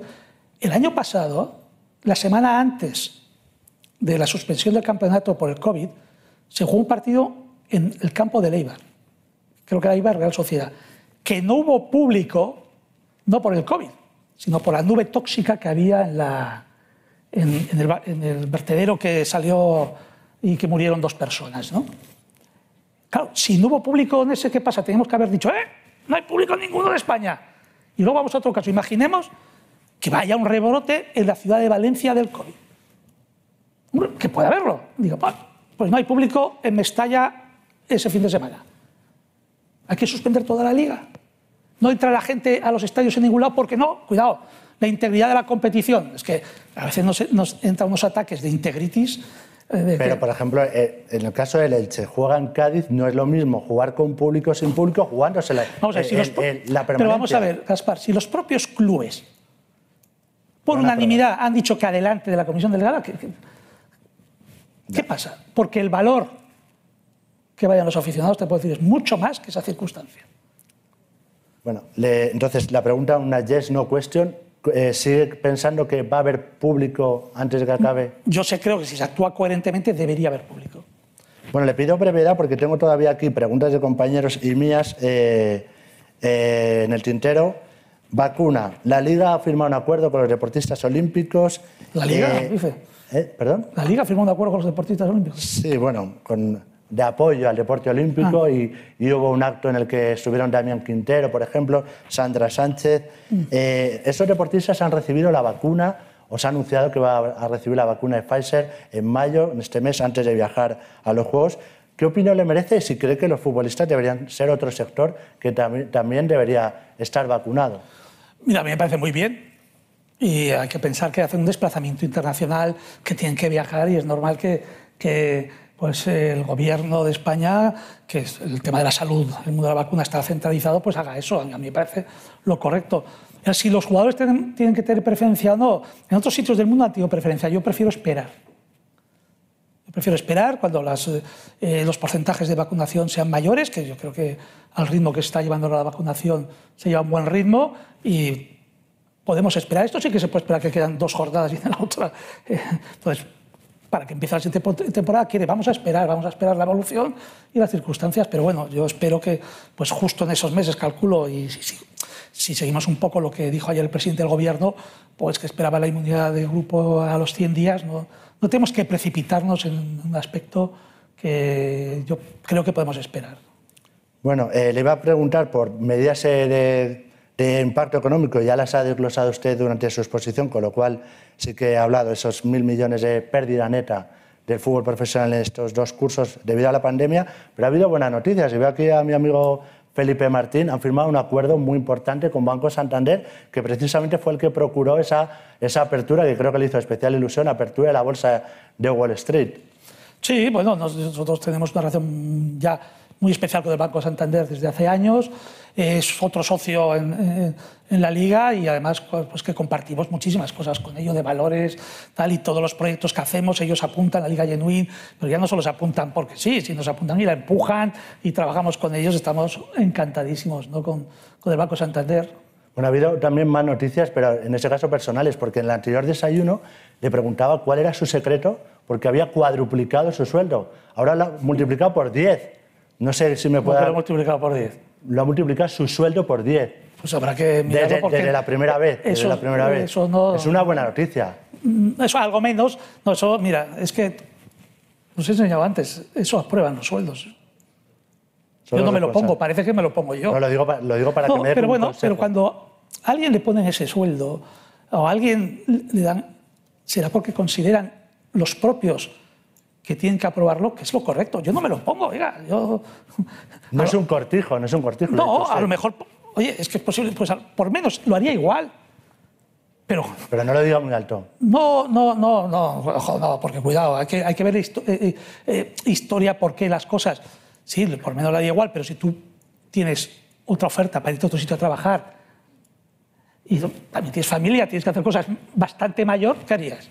el año pasado, la semana antes de la suspensión del campeonato por el COVID, se jugó un partido en el campo de Eibar, creo que era Eibar Real Sociedad, que no hubo público, no por el COVID, sino por la nube tóxica que había en, la, en, el, en el vertedero que salió y que murieron dos personas. ¿no? Claro, si no hubo público en ese, ¿qué pasa? Tenemos que haber dicho, ¡eh! No hay público ninguno de España. Y luego vamos a otro caso. Imaginemos que vaya un rebrote en la ciudad de Valencia del COVID. Que puede haberlo. Digo, "Pa, pues no hay público en Mestalla ese fin de semana. Hay que suspender toda la liga. No entra la gente a los estadios en ningún lado porque no, cuidado, la integridad de la competición. Es que a veces nos, nos entran unos ataques de integritis. Eh, Pero, por ejemplo, eh, en el caso del Elche, juega en Cádiz, no es lo mismo jugar con público o sin público, jugándose la, Vamos a ver, si eh, los el- el- la Pero vamos a ver, Gaspar, si los propios clubes, por unanimidad, han dicho que adelante de la comisión delegada, ¿qué, qué, qué pasa? Porque el valor que vayan los aficionados, te puedo decir, es mucho más que esa circunstancia. Bueno, le- entonces la pregunta, una yes, no question, eh, ¿sigue pensando que va a haber público antes de que acabe? Yo sé, creo que si se actúa coherentemente debería haber público. Bueno, le pido brevedad porque tengo todavía aquí preguntas de compañeros y mías eh, eh, en el tintero. Vacuna. La Liga ha firmado un acuerdo con los deportistas olímpicos. ¿La Liga. ¿Perdón? La Liga firmó un acuerdo con los deportistas olímpicos. Sí, bueno, con, de apoyo al deporte olímpico y, y hubo un acto en el que estuvieron Damián Quintero, por ejemplo, Sandra Sánchez. Eh, ¿Esos deportistas han recibido la vacuna o se ha anunciado que va a recibir la vacuna de Pfizer en mayo, en este mes, antes de viajar a los Juegos? ¿Qué opinión le merece y si cree que los futbolistas deberían ser otro sector que también, también debería estar vacunado? Mira, a mí me parece muy bien. Y hay que pensar que hacen un desplazamiento internacional, que tienen que viajar y es normal que, que, pues, el gobierno de España, que es el tema de la salud, el mundo de la vacuna está centralizado, pues haga eso. A mí me parece lo correcto. Si los jugadores tienen, que tener preferencia o no, en otros sitios del mundo han tenido preferencia. Yo prefiero esperar. prefiero esperar cuando eh, los porcentajes de vacunación sean mayores, que yo creo que al ritmo que está llevando la vacunación se lleva un buen ritmo y podemos esperar. Esto sí que se puede esperar que quedan dos jornadas y la otra. Entonces, para que empiece la siguiente temporada, quiere, vamos a esperar, vamos a esperar la evolución y las circunstancias, pero bueno, yo espero que pues justo en esos meses, calculo, y si, seguimos un poco lo que dijo ayer el presidente del gobierno, pues que esperaba la inmunidad de grupo a los 100 días, no, no tenemos que precipitarnos en un aspecto que yo creo que podemos esperar. Bueno, eh, le iba a preguntar por medidas de, de, impacto económico, ya las ha desglosado usted durante su exposición, con lo cual sí que ha hablado de esos mil millones de pérdida neta del fútbol profesional en estos dos cursos debido a la pandemia, pero ha habido buenas noticias. Y veo aquí a mi amigo Felipe Martín, han firmado un acuerdo muy importante con Banco Santander, que precisamente fue el que procuró esa, esa apertura, que creo que le hizo especial ilusión, apertura de la bolsa de Wall Street. Sí, bueno, nosotros tenemos una relación ya muy especial con el Banco Santander desde hace años. Es otro socio en, en, la liga y además pues, que compartimos muchísimas cosas con ellos de valores tal y todos los proyectos que hacemos ellos apuntan a la liga genuine pero ya no solo se apuntan porque sí sino se apuntan y la empujan y trabajamos con ellos estamos encantadísimos ¿no? con, con el Banco Santander bueno, ha habido también más noticias, pero en ese caso personales, porque en el anterior desayuno le preguntaba cuál era su secreto, porque había cuadruplicado su sueldo. Ahora lo ha multiplicado por 10. No sé si me puede... ¿Lo ha multiplicado por 10? Lo ha multiplicado su sueldo por 10. Pues habrá que mirarlo desde, porque... desde la primera vez. Desde la primera vez. eso no- Es una buena noticia. Mm, Eso algo menos. No, eso, mira, es que os he enseñado antes, eso aprueban los sueldos. Solo yo no me lo pongo, parece que me lo pongo yo. No, lo digo, pa- lo digo para No, que me dé pero bueno, consejo. pero cuando a alguien le ponen ese sueldo o a alguien le dan, será porque consideran los propios que tienen que aprobarlo, que es lo correcto. Yo no me lo pongo, oiga, yo... No es un cortijo, no es un cortijo. lo No, a lo mejor, oye, es que es posible, pues por menos lo haría igual. Pero Pero no lo diga muy alto. no, no, no, no, no, porque cuidado, hay que, hay que ver histo- eh, eh, eh, historia, por qué las cosas. Sí, por menos la haría igual, pero si tú tienes otra oferta para irte a otro sitio a trabajar y también tienes familia, tienes que hacer cosas bastante mayor, ¿qué harías?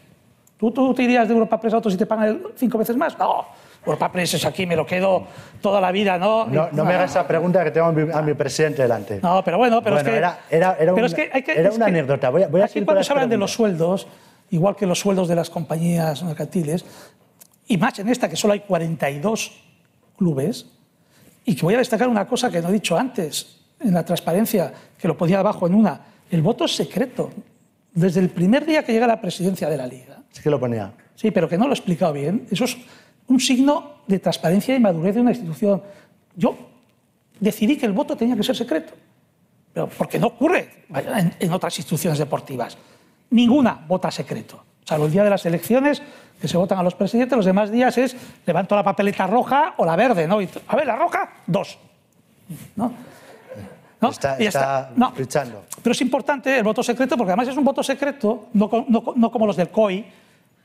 ¿Tú, tú te irías de Europa Press a otro si te pagan cinco veces más? No, Europa Press es aquí, me lo quedo toda la vida, ¿no? No, no me hagas esa pregunta que tengo a mi, a mi presidente delante. No, pero bueno, pero Bueno, es que. era- era- era pero es que hay que- era es una que anécdota. Voy a- voy aquí cuando se hablan de los sueldos, igual que los sueldos de las compañías mercantiles, y más en esta que solo hay 42 clubes, y que voy a destacar una cosa que no he dicho antes, en la transparencia, que lo ponía abajo en una, el voto es secreto. Desde el primer día que llega a la presidencia de la liga, Sí que lo ponía. Sí, pero que no lo he explicado bien. Eso es un signo de transparencia y madurez de una institución. Yo decidí que el voto tenía que ser secreto, pero porque no ocurre en, otras instituciones deportivas. Ninguna vota secreto. Salvo el día de las elecciones, que se votan a los presidentes, los demás días es levanto la papeleta roja o la verde, ¿no? A ver, la roja, dos. ¿No? ¿No? Está- Y está No. fichando. Pero es importante el voto secreto porque además es un voto secreto, no, no co- no como los del COI,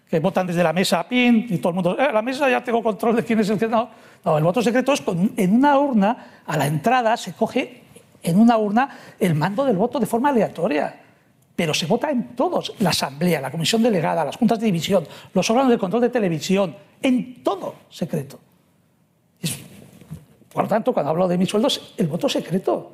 que votan desde la mesa, pin, y todo el mundo, eh, la mesa ya tengo control de quién es el que no. No, el voto secreto es con, en una urna, a la entrada se coge en una urna el mando del voto de forma aleatoria. Pero se vota en todos, la asamblea, la comisión delegada, las juntas de división, los órganos de control de televisión, en todo secreto. Por lo tanto, cuando hablo de mis sueldos, el voto secreto.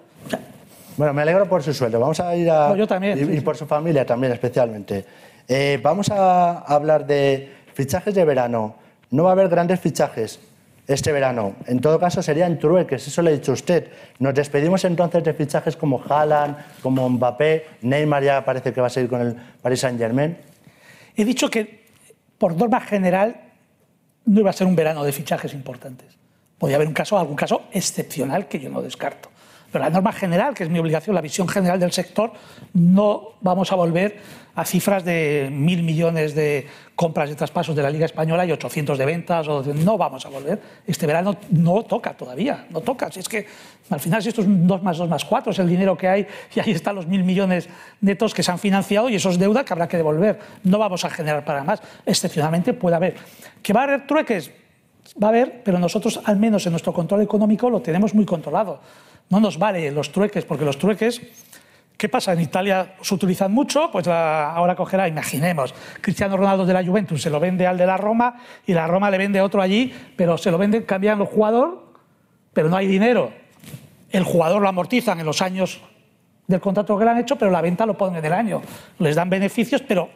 Bueno, me alegro por su sueldo. Vamos a ir a. No, yo también, Y, sí, y sí. por su familia también, especialmente. Eh, vamos a hablar de fichajes de verano. No va a haber grandes fichajes este verano. En todo caso, serían trueques, eso le ha dicho usted. Nos despedimos entonces de fichajes como Haaland, como Mbappé. Neymar ya parece que va a seguir con el Paris Saint-Germain. He dicho que, por norma general, no iba a ser un verano de fichajes importantes. Podría haber un caso, algún caso excepcional que yo no descarto. Pero la norma general, que es mi obligación, la visión general del sector, no vamos a volver a cifras de mil millones de compras y traspasos de la Liga Española y 800 de ventas. O de- no vamos a volver. Este verano no toca todavía, no toca. Si es que al final, si esto es un 2 más 2 más 4, es el dinero que hay y ahí están los mil millones netos que se han financiado y eso es deuda que habrá que devolver. No vamos a generar para más. Excepcionalmente puede haber. ¿Que va a haber trueques? Va a haber, pero nosotros, al menos en nuestro control económico, lo tenemos muy controlado. No nos vale los trueques, porque los trueques ¿Qué pasa? En Italia se utilizan mucho, pues ahora cogerá, imaginemos, Cristiano Ronaldo de la Juventus se lo vende al de la Roma y la Roma le vende otro allí, pero se lo venden cambiando el jugador, pero no hay dinero. El jugador lo amortizan en los años del contrato que le han hecho, pero la venta lo ponen en el año. Les dan beneficios, pero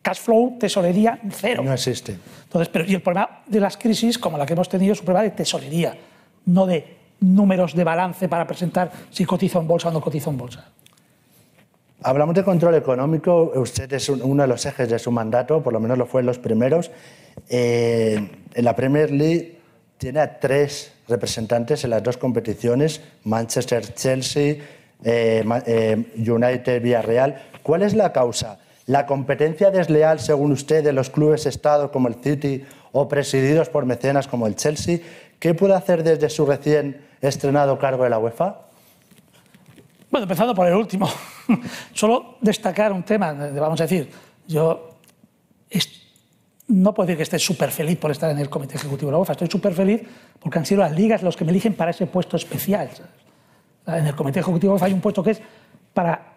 cash flow, tesorería, cero. No existe. Entonces, pero, y el problema de las crisis, como la que hemos tenido, es un problema de tesorería, no de números de balance para presentar si cotiza en bolsa o no cotiza en bolsa. Hablamos de control económico, usted es uno de los ejes de su mandato, por lo menos lo fue en los primeros. Eh, en la Premier League tiene a tres representantes en las dos competiciones, Manchester, Chelsea, eh, eh, United, Villarreal. ¿Cuál es la causa? ¿La competencia desleal, según usted, de los clubes Estado como el City o presididos por mecenas como el Chelsea? ¿Qué puede hacer desde su recién estrenado cargo de la UEFA? Bueno, empezando por el último. Solo destacar un tema, vamos a decir, yo no puedo decir que esté súper feliz por estar en el Comité Ejecutivo de la UEFA, estoy súper feliz porque han sido las ligas los que me eligen para ese puesto especial. En el Comité Ejecutivo de la UEFA hay un puesto que es para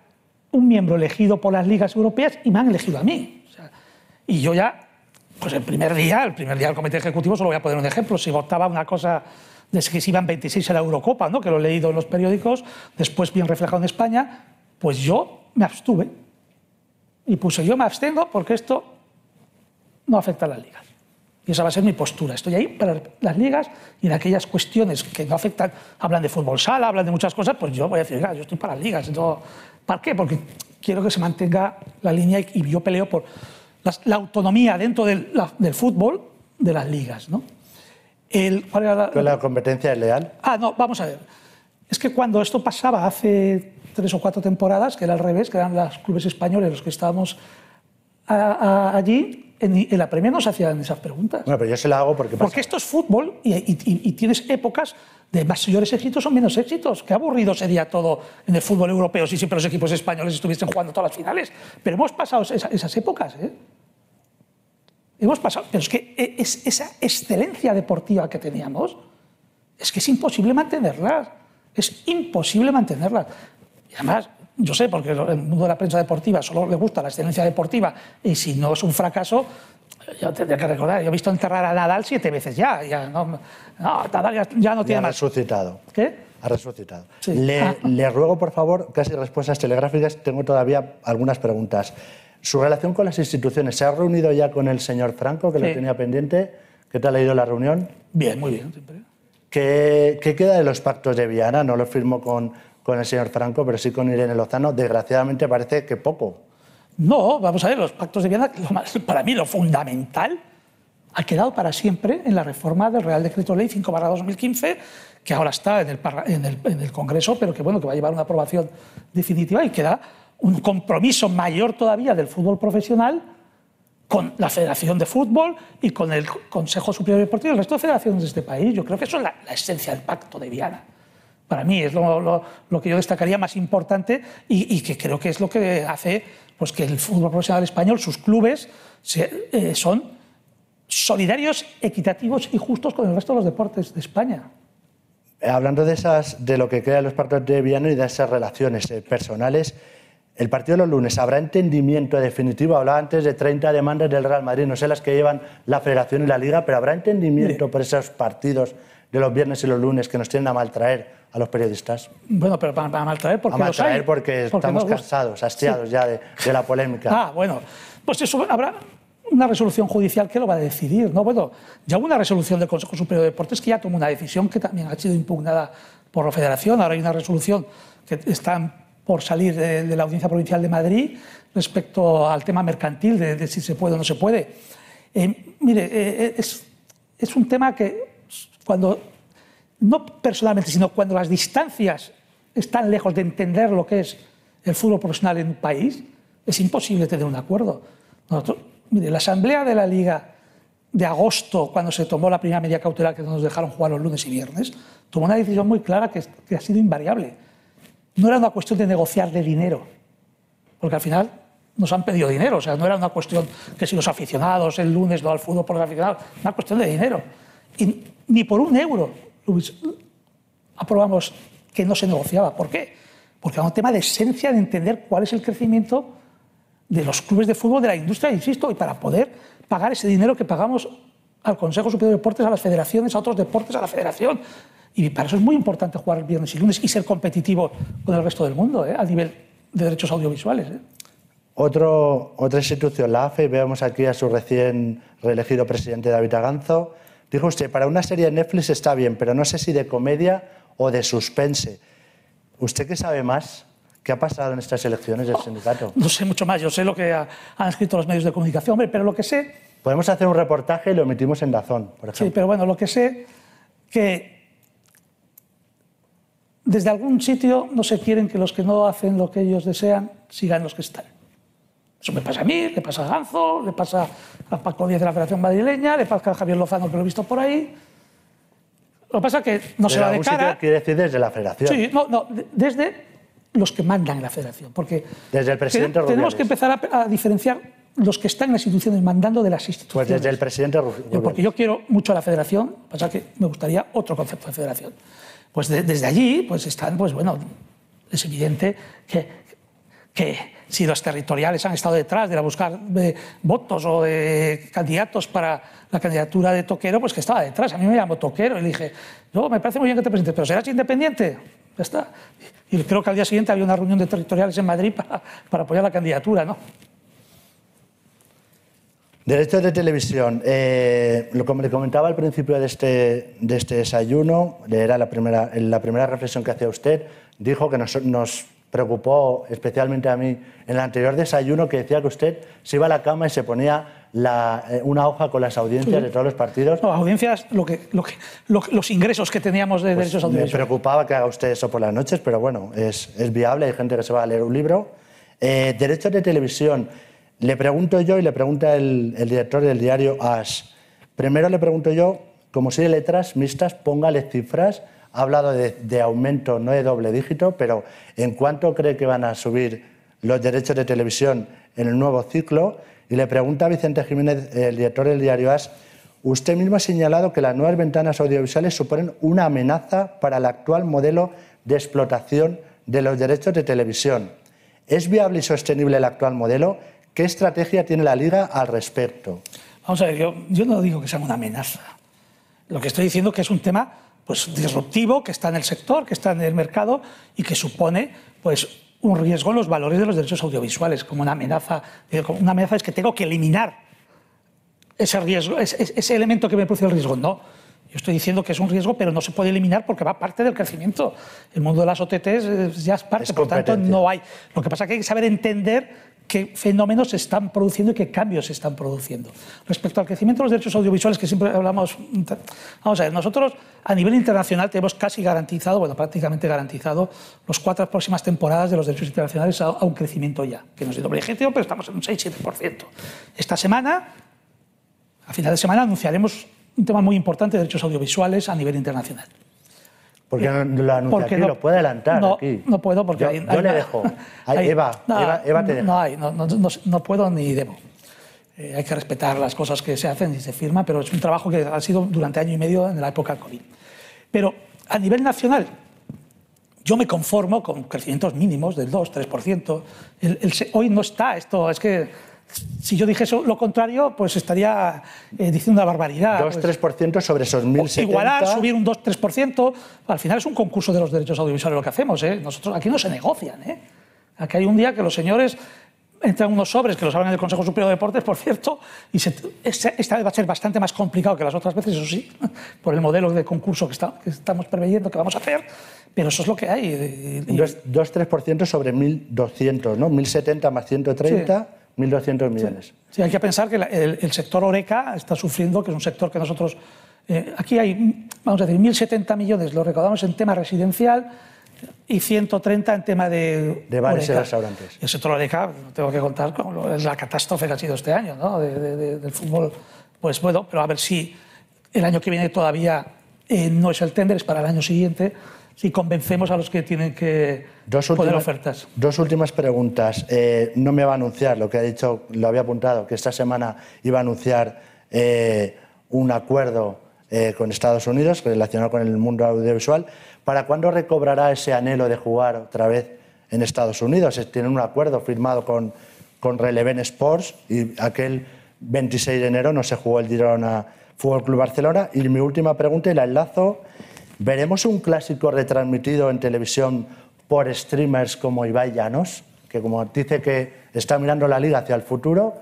un miembro elegido por las ligas europeas y me han elegido a mí. y yo ya, pues el primer día, el primer día del Comité Ejecutivo, solo voy a poner un ejemplo, si votaba una cosa de que se iban 26 a la Eurocopa, ¿no? que lo he leído en los periódicos, después bien reflejado en España, pues yo me abstuve. Y puse, yo me abstengo porque esto no afecta a las ligas. Y esa va a ser mi postura. Estoy ahí para las ligas y en aquellas cuestiones que no afectan, hablan de fútbol sala, hablan de muchas cosas, pues yo voy a decir, yo estoy para las ligas. ¿Para qué? Porque quiero que se mantenga la línea y, yo peleo por la, autonomía dentro del, del, fútbol de las ligas. ¿no? El, ¿Cuál era la, la competencia leal? Ah, no, vamos a ver. Es que cuando esto pasaba hace tres o cuatro temporadas, que era al revés, que eran los clubes españoles los que estábamos allí, en, la Premier no se hacían esas preguntas. Bueno, pero yo se la hago porque... Porque esto es fútbol y, tienes épocas de mayores éxitos o menos éxitos. Qué aburrido sería todo en el fútbol europeo si siempre los equipos españoles estuviesen jugando todas las finales. Pero hemos pasado esas épocas, ¿eh? Hemos pasado, pero es que e, es, esa excelencia deportiva que teníamos, es que es imposible mantenerla. Es imposible mantenerla. Y además, yo sé, porque el mundo de la prensa deportiva solo le gusta la excelencia deportiva y si no es un fracaso, yo tendría que recordar, yo he visto enterrar a Nadal siete veces ya. ya no, Nadal ya, no tiene ha resucitado. ¿Qué? Ha resucitado. Le, ah. le, ruego, por favor, casi respuestas telegráficas. Tengo todavía algunas preguntas. Su relación con las instituciones, ¿se ha reunido ya con el señor Franco, que lo tenía pendiente? ¿Qué tal ha ido la reunión? Bien, muy bien, siempre. ¿Qué, queda de los pactos de Viana? No lo firmo con, con el señor Franco, pero sí con Irene Lozano. Desgraciadamente parece que poco. No, vamos a ver, los pactos de Viana, para mí lo fundamental ha quedado para siempre en la reforma del Real Decreto Ley 5-2015, que ahora está en el, en, el, en el, Congreso, pero que, bueno, que va a llevar una aprobación definitiva y queda un compromiso mayor todavía del fútbol profesional con la Federación de Fútbol y con el Consejo Superior Deportivo y el resto de federaciones de este país. Yo creo que eso es la, esencia del pacto de Viana. Para mí es lo, que yo destacaría más importante y, que creo que es lo que hace pues, que el fútbol profesional español, sus clubes, eh, son solidarios, equitativos y justos con el resto de los deportes de España. Hablando de, esas, de lo que crean los pactos de Viana y de esas relaciones eh, personales, el partido de los lunes, ¿habrá entendimiento definitivo? Hablaba antes de 30 demandas del Real Madrid, no sé las que llevan la Federación y la Liga, pero ¿habrá entendimiento por esos partidos de los viernes y los lunes que nos tienen a maltraer a los periodistas? Bueno, pero para, maltraer porque A maltraer porque, estamos cansados, hastiados ya de, la polémica. Ah, bueno, pues eso habrá una resolución judicial que lo va a decidir, ¿no? Bueno, ya hubo una resolución del Consejo Superior de Deportes que ya tomó una decisión que también ha sido impugnada por la Federación, ahora hay una resolución que está por salir de, la Audiencia Provincial de Madrid respecto al tema mercantil, de, si se puede o no se puede. Eh, mire, eh, eh, es, es, un tema que cuando, no personalmente, sino cuando las distancias están lejos de entender lo que es el fútbol profesional en un país, es imposible tener un acuerdo. mire, la Asamblea de la Liga de agosto, cuando se tomó la primera media cautelar que nos dejaron jugar los lunes y viernes, tomó una decisión muy clara que, que ha sido invariable no era una cuestión de negociar de dinero, porque al final nos han pedido dinero, o sea, no era una cuestión que si los aficionados el lunes no al fútbol por los aficionados, una cuestión de dinero. Y ni por un euro aprobamos que no se negociaba. ¿Por qué? porque es un tema de esencia de entender cuál es el crecimiento de los clubes de fútbol, de la industria, insisto, y para poder pagar ese dinero que pagamos al Consejo Superior de Deportes, a las federaciones, a otros deportes, a la federación. Y para eso es muy importante jugar viernes y lunes y ser competitivo con el resto del mundo, ¿eh? a nivel de derechos audiovisuales. ¿eh? Otro, otra institución, la AFE, vemos aquí a su recién reelegido presidente David Aganzo. Dijo usted, para una serie de Netflix está bien, pero no sé si de comedia o de suspense. ¿Usted qué sabe más? ¿Qué ha pasado en estas elecciones del sindicato? No sé mucho más, yo sé lo que han escrito los medios de comunicación, hombre, pero lo que sé... Podemos hacer un reportaje y lo emitimos en Dazón, por ejemplo. Sí, pero bueno, lo que sé que desde algún sitio no se quieren que los que no hacen lo que ellos desean sigan los que están. Eso me pasa a mí, le pasa a Ganzo, le pasa a Paco Díaz de la Federación Madrileña, le pasa a Javier Lozano, que lo he visto por ahí. Lo que pasa es que no se va de cara. Quiere decir desde la Federación. Sí, no, no, desde los que mandan en la Federación. Porque desde el presidente tenemos que empezar a, diferenciar los que están en las instituciones mandando de las instituciones. Pues desde el presidente Rubiales. Porque yo quiero mucho a la Federación, pasa que me gustaría otro concepto de Federación. Pues desde allí, pues están, pues bueno, es evidente que, que si los territoriales han estado detrás de la buscar de votos o de candidatos para la candidatura de Toquero, pues que estaba detrás. A mí me llamó Toquero y le dije, no, me parece muy bien que te presentes, pero serás independiente. Está. Y creo que al día siguiente había una reunión de territoriales en Madrid para, para apoyar la candidatura, ¿no? Derechos de televisión. Eh, lo como le comentaba al principio de este, de este desayuno, era la primera, la primera reflexión que hacía usted, dijo que nos, nos preocupó especialmente a mí en el anterior desayuno que decía que usted se iba a la cama y se ponía la, eh, una hoja con las audiencias de todos los partidos. No, audiencias, lo que, lo que, los ingresos que teníamos de pues derechos audiovisuales. Me preocupaba que haga usted eso por las noches, pero bueno, es, es viable, hay gente que se va a leer un libro. Eh, derechos de televisión. Le pregunto yo y le pregunta el, director del diario AS. Primero le pregunto yo, como si de letras mixtas, póngale cifras. Ha hablado de, aumento, no de doble dígito, pero ¿en cuánto cree que van a subir los derechos de televisión en el nuevo ciclo? Y le pregunta a Vicente Jiménez, el director del diario AS, usted mismo ha señalado que las nuevas ventanas audiovisuales suponen una amenaza para el actual modelo de explotación de los derechos de televisión. ¿Es viable y sostenible el actual modelo? ¿Qué estrategia tiene la Liga al respecto? Vamos a ver, yo, no digo que sea una amenaza. Lo que estoy diciendo es que es un tema pues, disruptivo que está en el sector, que está en el mercado y que supone pues, un riesgo en los valores de los derechos audiovisuales, como una amenaza. una amenaza es que tengo que eliminar ese riesgo, ese, elemento que me produce el riesgo. No, yo estoy diciendo que es un riesgo, pero no se puede eliminar porque va parte del crecimiento. El mundo de las OTTs ya es parte, por tanto no hay. Lo que pasa es que hay que saber entender qué fenómenos se están produciendo y qué cambios se están produciendo. Respecto al crecimiento de los derechos audiovisuales, que siempre hablamos, vamos a ver, nosotros a nivel internacional tenemos casi garantizado, bueno, prácticamente garantizado, las cuatro próximas temporadas de los derechos internacionales a, un crecimiento ya, que no es de doble ejemplo, pero estamos en un 6-7%. Esta semana, a final de semana, anunciaremos un tema muy importante de derechos audiovisuales a nivel internacional. Porque no lo anuncia aquí, lo puede adelantar no, aquí. No puedo porque... Yo, hay, le dejo. Eva, Eva, te deja. No hay, no, puedo ni debo. Eh, hay que respetar las cosas que se hacen y se firman, pero es un trabajo que ha sido durante año y medio en la época del COVID. Pero a nivel nacional, yo me conformo con crecimientos mínimos del 2-3%. hoy no está esto, es que si yo dijese lo contrario, pues estaría eh, diciendo una barbaridad. 2-3% pues. sobre esos 1.070. Igualar, subir un 2-3%. Al final es un concurso de los derechos audiovisuales lo que hacemos. ¿eh? Nosotros aquí no se negocian. ¿eh? Aquí hay un día que los señores entran unos sobres que los abren en el Consejo Superior de Deportes, por cierto, y esta vez va a ser bastante más complicado que las otras veces, eso sí, por el modelo de concurso que, que estamos preveyendo que vamos a hacer, pero eso es lo que hay. 2-3% sobre 1.200, ¿no? 1.070 más 130. 1.200 millones. Sí. hay que pensar que el, sector Oreca está sufriendo, que es un sector que nosotros... Eh, aquí hay, vamos a decir, 1.070 millones lo recaudamos en tema residencial y 130 en tema de... De bares y restaurantes. El sector Oreca, tengo que contar con la catástrofe que ha sido este año, ¿no? del fútbol. Pues bueno, pero a ver si el año que viene todavía eh, no es el tender, es para el año siguiente si convencemos a los que tienen que dos poner ofertas. Dos últimas preguntas. Eh, no me va a anunciar lo que ha dicho, lo había apuntado, que esta semana iba a anunciar eh, un acuerdo eh, con Estados Unidos relacionado con el mundo audiovisual. ¿Para cuándo recobrará ese anhelo de jugar otra vez en Estados Unidos. Tienen un acuerdo firmado con, con Releven Sports y aquel 26 de enero no se jugó el Girona Fútbol Club Barcelona. Y mi última pregunta, y la enlazo, ¿veremos un clásico retransmitido en televisión por streamers como Ibai Llanos? Que como dice que está mirando la liga hacia el futuro,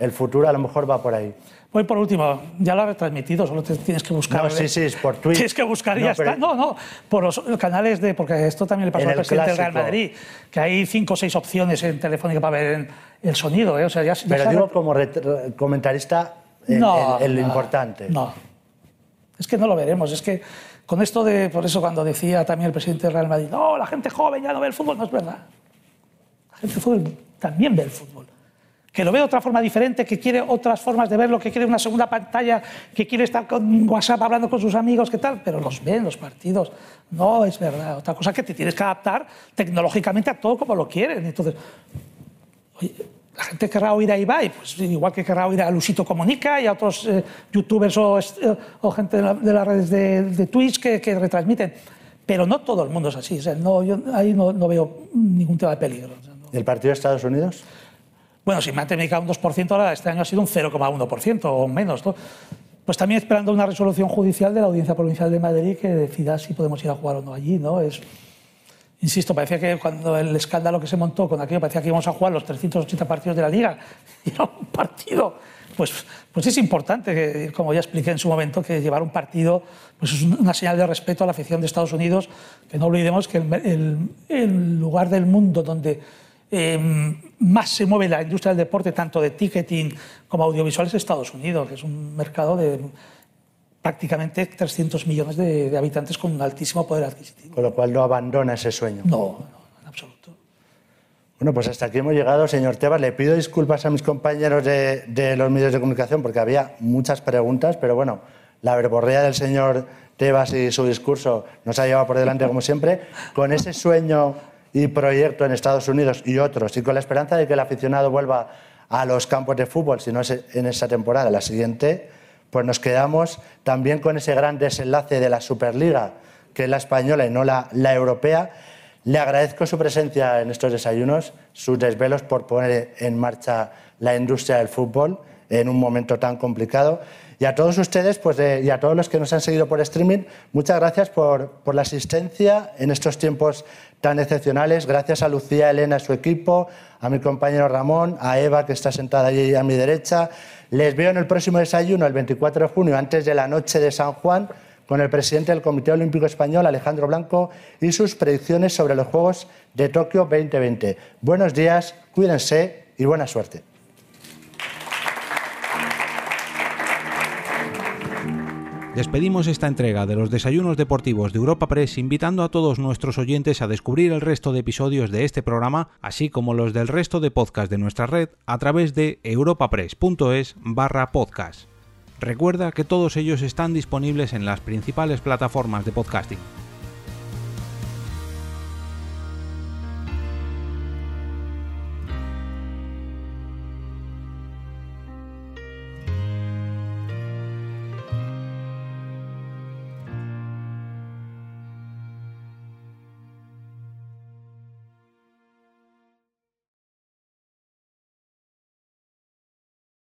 el futuro a lo mejor va por ahí. Voy por último, ya lo ha retransmitido, solo tienes que buscar. No, sí, sí, es por Twitch. Tienes que buscar y ya está. No, no, por los canales de. Porque esto también le pasó al presidente del Real Madrid, que hay cinco o seis opciones en Telefónica para ver el sonido. ¿eh? O sea, ya, Pero digo, como comentarista, el, no, el, importante. No. Es que no lo veremos. Es que con esto de. Por eso, cuando decía también el presidente del Real Madrid, no, la gente joven ya no ve el fútbol, no es verdad. La gente joven también ve el fútbol que lo ve de otra forma diferente, que quiere otras formas de verlo, que quiere una segunda pantalla, que quiere estar con WhatsApp hablando con sus amigos, ¿qué tal? Pero los ven los partidos. No es verdad. Otra cosa que te tienes que adaptar tecnológicamente a todo como lo quieren. Entonces, la gente querrá oír a Ibai, pues igual que querrá oír a Lusito Comunica y a otros eh, youtubers o, eh, o, gente de, las redes de, Twitch que, retransmiten. Pero no todo el mundo es así. no, yo ahí no, veo ningún tema de peligro. ¿Y el partido de Estados Unidos? Bueno, si matemática un 2%, ahora este año ha sido un 0,1% o menos. Pues también esperando una resolución judicial de la Audiencia Provincial de Madrid que decida si podemos ir a jugar o no allí. ¿no? Es, insisto, parecía que cuando el escándalo que se montó con aquello, parecía que íbamos a jugar los 380 partidos de la Liga y un partido. Pues, pues es importante, como ya expliqué en su momento, que llevar un partido pues es una señal de respeto a la afición de Estados Unidos, que no olvidemos que el, el lugar del mundo donde Em, más se mueve la industria del deporte, tanto de ticketing como audiovisuales, Estados Unidos, que es un mercado de prácticamente 300 millones de, habitantes con un altísimo poder adquisitivo. Con lo cual no abandona ese sueño. No, no, en absoluto. Bueno, pues hasta aquí hemos llegado, señor Tebas. Le pido disculpas a mis compañeros de, de los medios de comunicación porque había muchas preguntas, pero bueno, la verborrea del señor Tebas y su discurso nos ha llevado por delante como siempre. Con ese sueño y proyecto en Estados Unidos y otros, y con la esperanza de que el aficionado vuelva a los campos de fútbol, si no es en esa temporada, la siguiente, pues nos quedamos también con ese gran desenlace de la Superliga, que es la española y no la, la europea. Le agradezco su presencia en estos desayunos, sus desvelos por poner en marcha la industria del fútbol en un momento tan complicado. Y a todos ustedes pues, y a todos los que nos han seguido por streaming, muchas gracias por, por la asistencia en estos tiempos tan excepcionales. Gracias a Lucía, Elena, a su equipo, a mi compañero Ramón, a Eva, que está sentada allí a mi derecha. Les veo en el próximo desayuno, el 24 de junio, antes de la noche de San Juan, con el presidente del Comité Olímpico Español, Alejandro Blanco, y sus predicciones sobre los Juegos de Tokio 2020. Buenos días, cuídense y buena suerte. Despedimos esta entrega de los desayunos deportivos de Europa Press invitando a todos nuestros oyentes a descubrir el resto de episodios de este programa, así como los del resto de podcast de nuestra red a través de europapress.es barra podcast. Recuerda que todos ellos están disponibles en las principales plataformas de podcasting.